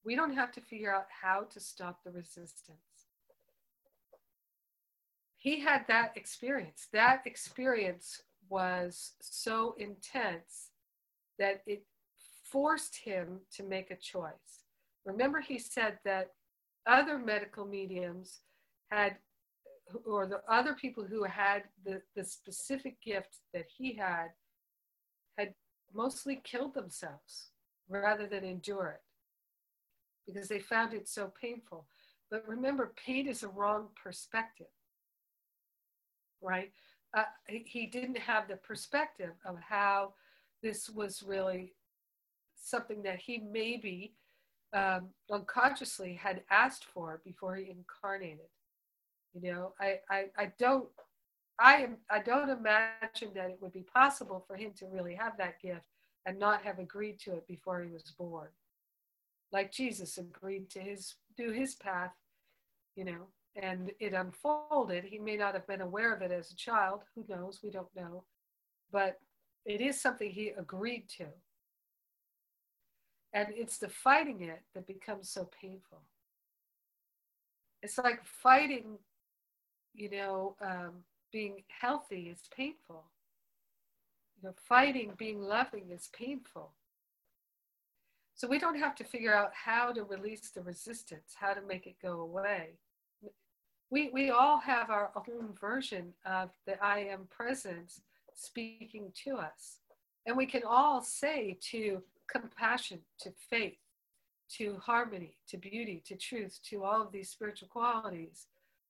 We don't have to figure out how to stop the resistance. He had that experience. That experience was so intense that it forced him to make a choice. Remember, he said that other medical mediums had, or the other people who had the, the specific gift that he had, had mostly killed themselves rather than endure it because they found it so painful. But remember, pain is a wrong perspective, right? Uh, he didn't have the perspective of how this was really something that he maybe um, unconsciously had asked for before he incarnated. You know, I, I, I don't, I am, I don't imagine that it would be possible for him to really have that gift and not have agreed to it before he was born. Like Jesus agreed to his, do his path, you know, and it unfolded. He may not have been aware of it as a child. Who knows? We don't know. But it is something he agreed to. And it's the fighting it that becomes so painful. It's like fighting, you know, um, being healthy is painful. You know, fighting being loving is painful. So we don't have to figure out how to release the resistance, how to make it go away. We, we all have our own version of the I am presence speaking to us. And we can all say to compassion, to faith, to harmony, to beauty, to truth, to all of these spiritual qualities.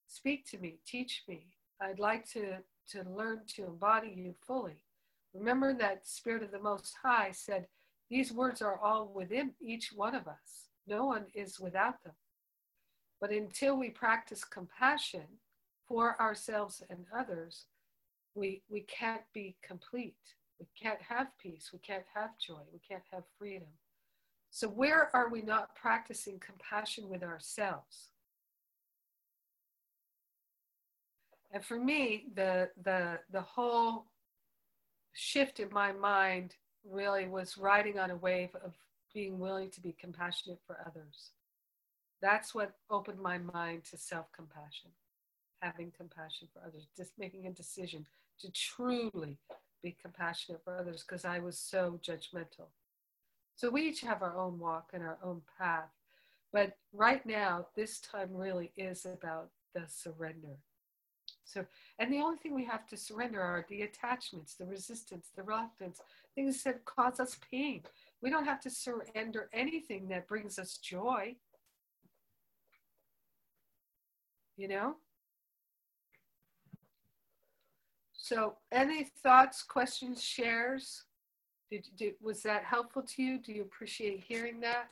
Speak to me, teach me. I'd like to, to learn to embody you fully. Remember that Spirit of the Most High said, These words are all within each one of us. No one is without them. But until we practice compassion for ourselves and others, we, we can't be complete. We can't have peace. We can't have joy. We can't have freedom. So, where are we not practicing compassion with ourselves? And for me, the, the, the whole shift in my mind really was riding on a wave of being willing to be compassionate for others. That's what opened my mind to self compassion, having compassion for others, just making a decision to truly be compassionate for others because I was so judgmental. So we each have our own walk and our own path. But right now, this time really is about the surrender. So, and the only thing we have to surrender are the attachments, the resistance, the reluctance, things that cause us pain. We don't have to surrender anything that brings us joy. You know? So, any thoughts, questions, shares? Did, did was that helpful to you? Do you appreciate hearing that?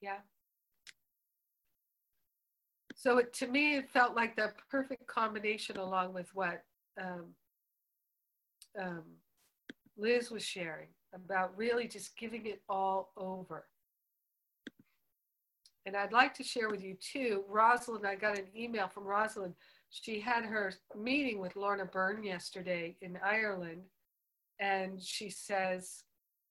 Yeah. So it, to me, it felt like the perfect combination, along with what um, um, Liz was sharing about really just giving it all over. And I'd like to share with you too, Rosalind. I got an email from Rosalind she had her meeting with Lorna Byrne yesterday in Ireland, and she says,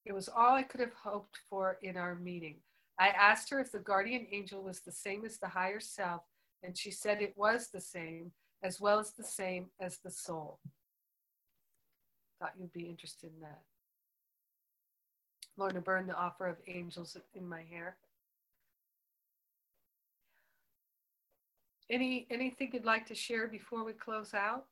It was all I could have hoped for in our meeting. I asked her if the guardian angel was the same as the higher self, and she said it was the same, as well as the same as the soul. Thought you'd be interested in that. Lorna Byrne, the offer of angels in my hair. Any anything you'd like to share before we close out?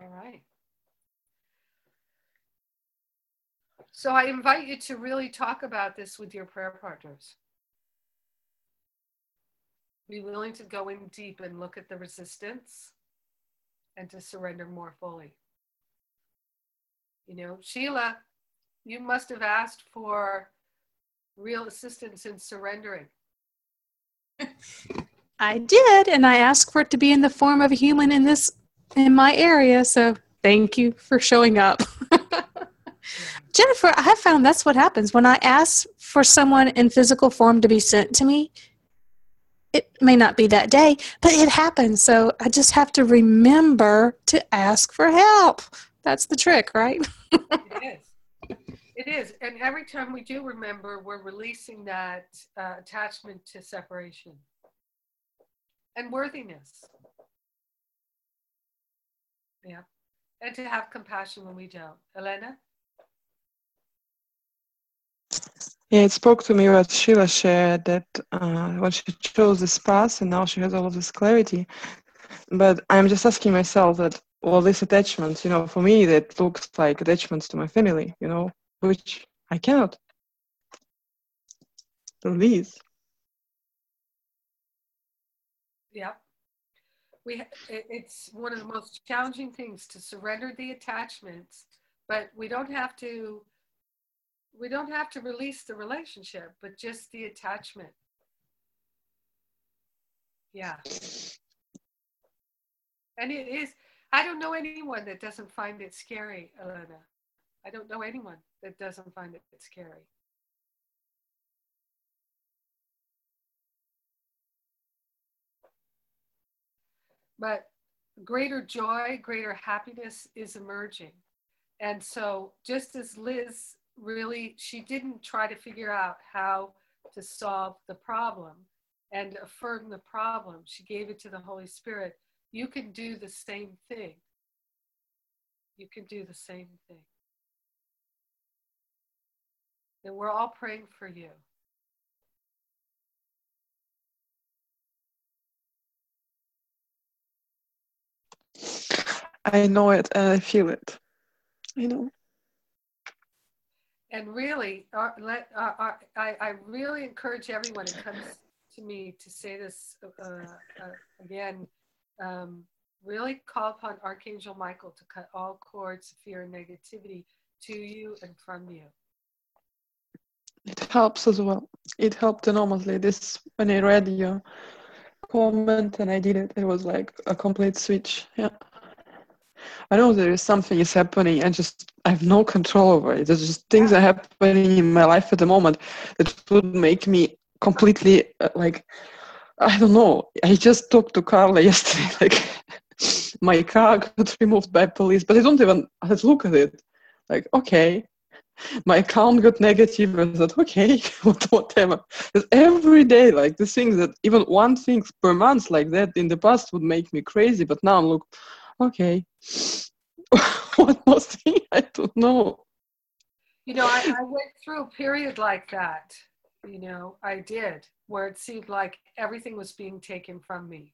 All right. So I invite you to really talk about this with your prayer partners. Be willing to go in deep and look at the resistance and to surrender more fully. You know, Sheila, you must have asked for real assistance in surrendering. I did, and I asked for it to be in the form of a human in this in my area. So thank you for showing up. Jennifer, I found that's what happens when I ask for someone in physical form to be sent to me. It may not be that day, but it happens. So I just have to remember to ask for help. That's the trick, right? it is. It is. And every time we do remember, we're releasing that uh, attachment to separation and worthiness. Yeah. And to have compassion when we don't. Elena? Yeah, it spoke to me what Sheila shared that uh, when she chose this path and now she has all of this clarity. But I'm just asking myself that all these attachments, you know, for me, that looks like attachments to my family, you know, which I cannot release. Yeah we it's one of the most challenging things to surrender the attachments but we don't have to we don't have to release the relationship but just the attachment. Yeah. And it is i don't know anyone that doesn't find it scary elena. I don't know anyone that doesn't find it scary. But greater joy, greater happiness is emerging. And so, just as Liz really, she didn't try to figure out how to solve the problem and affirm the problem, she gave it to the Holy Spirit. You can do the same thing. You can do the same thing. And we're all praying for you. I know it and I feel it. I know. And really, uh, let uh, uh, I, I really encourage everyone who comes to me to say this again. Um, really call upon Archangel Michael to cut all cords of fear and negativity to you and from you. It helps as well. It helped enormously. This when I read your comment and I did it, it was like a complete switch. Yeah. I know there is something is happening and just I have no control over it. There's just things are happening in my life at the moment that would make me completely uh, like I don't know. I just talked to Carla yesterday. Like my car got removed by police, but I don't even look at it. Like okay, my account got negative. I thought okay, whatever. Because every day, like the things that even one thing per month like that in the past would make me crazy, but now look okay. what was he? I don't know. You know, I, I went through a period like that. You know, I did, where it seemed like everything was being taken from me.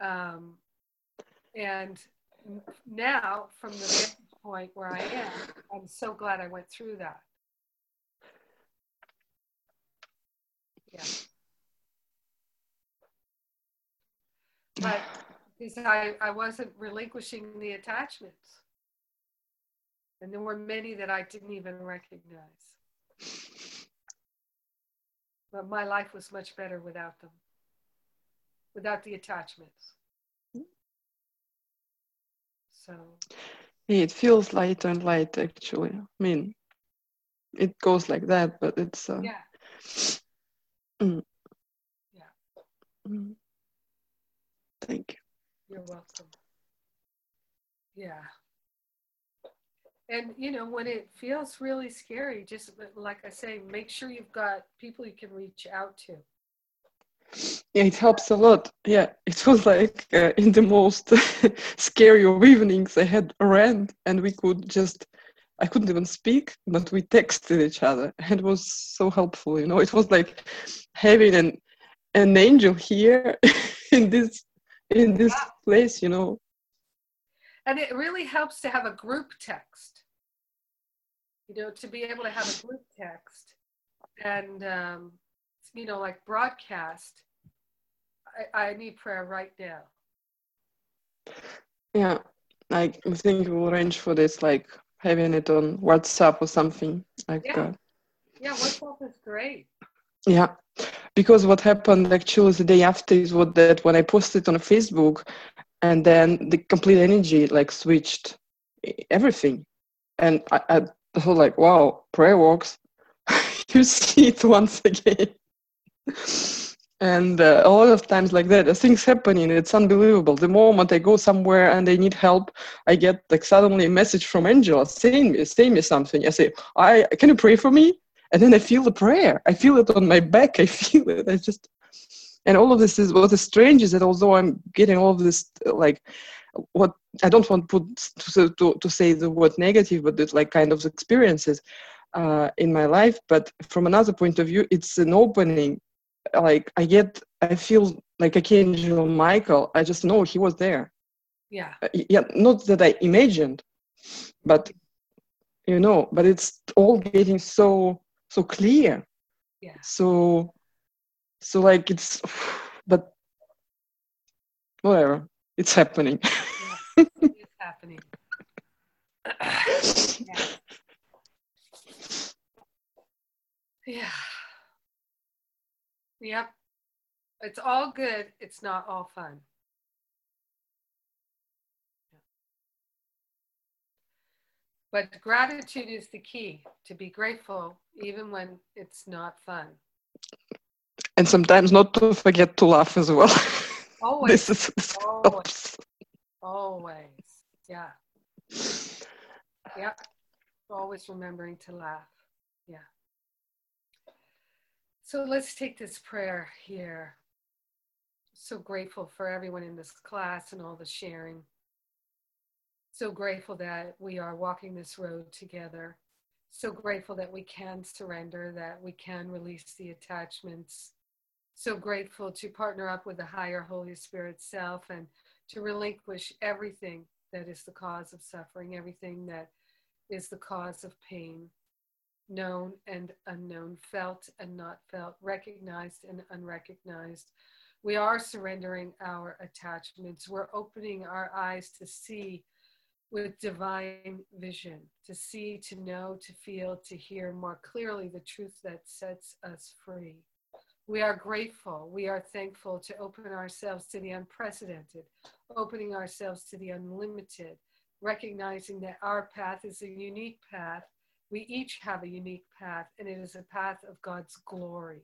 Um, and now, from the point where I am, I'm so glad I went through that. Yeah. But because I, I wasn't relinquishing the attachments. And there were many that I didn't even recognize. But my life was much better without them, without the attachments. So. It feels lighter and light, actually. I mean, it goes like that, but it's. Uh, yeah. Mm. Yeah. Mm. Thank you. You're welcome. Yeah. And you know, when it feels really scary, just like I say, make sure you've got people you can reach out to. Yeah, it helps a lot. Yeah, it was like uh, in the most scary of evenings, I had a rant, and we could just, I couldn't even speak, but we texted each other. And it was so helpful, you know. It was like having an an angel here in this in this place, you know. And it really helps to have a group text. You know, to be able to have a group text and um, you know, like broadcast. I, I need prayer right now. Yeah, like I think we'll arrange for this, like having it on WhatsApp or something like Yeah. that. Yeah, WhatsApp is great. Yeah, because what happened actually the day after is what that when I posted on Facebook, and then the complete energy like switched everything, and I, I thought like, wow, prayer works. you see it once again, and uh, a lot of times like that, uh, things happening. It's unbelievable. The moment I go somewhere and they need help, I get like suddenly a message from Angela saying me, saying me something. I say, I can you pray for me? And then I feel the prayer. I feel it on my back. I feel it. I just, and all of this is what is strange is that although I'm getting all of this, like, what I don't want to put to, to, to say the word negative, but it's like kind of experiences uh, in my life. But from another point of view, it's an opening. Like I get, I feel like Archangel Michael. I just know he was there. Yeah. Uh, yeah, not that I imagined, but you know, but it's all getting so so clear Yeah. so so like it's but whatever it's happening yeah. it's happening. yeah. Yeah. Yep. It's all good. It's not all fun. But gratitude is the key to be grateful even when it's not fun. and sometimes not to forget to laugh as well Always. this is this Always. helps. Always. Yeah. Yeah. Always remembering to laugh. Yeah. So let's take this prayer here. So grateful for everyone in this class and all the sharing. So grateful that we are walking this road together. So grateful that we can surrender, that we can release the attachments. So grateful to partner up with the higher Holy Spirit self and to relinquish everything that is the cause of suffering, everything that is the cause of pain, known and unknown, felt and not felt, recognized and unrecognized. We are surrendering our attachments. We're opening our eyes to see with divine vision, to see, to know, to feel, to hear more clearly the truth that sets us free. We are grateful. We are thankful to open ourselves to the unprecedented, opening ourselves to the unlimited, recognizing that our path is a unique path. We each have a unique path, and it is a path of God's glory.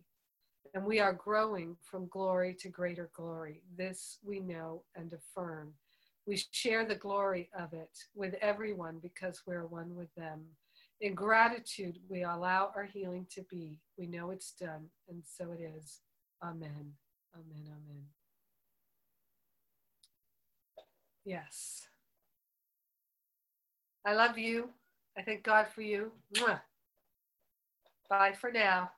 And we are growing from glory to greater glory. This we know and affirm. We share the glory of it with everyone because we're one with them. In gratitude, we allow our healing to be. We know it's done, and so it is. Amen. Amen. Amen. Yes. I love you. I thank God for you. Mwah. Bye for now.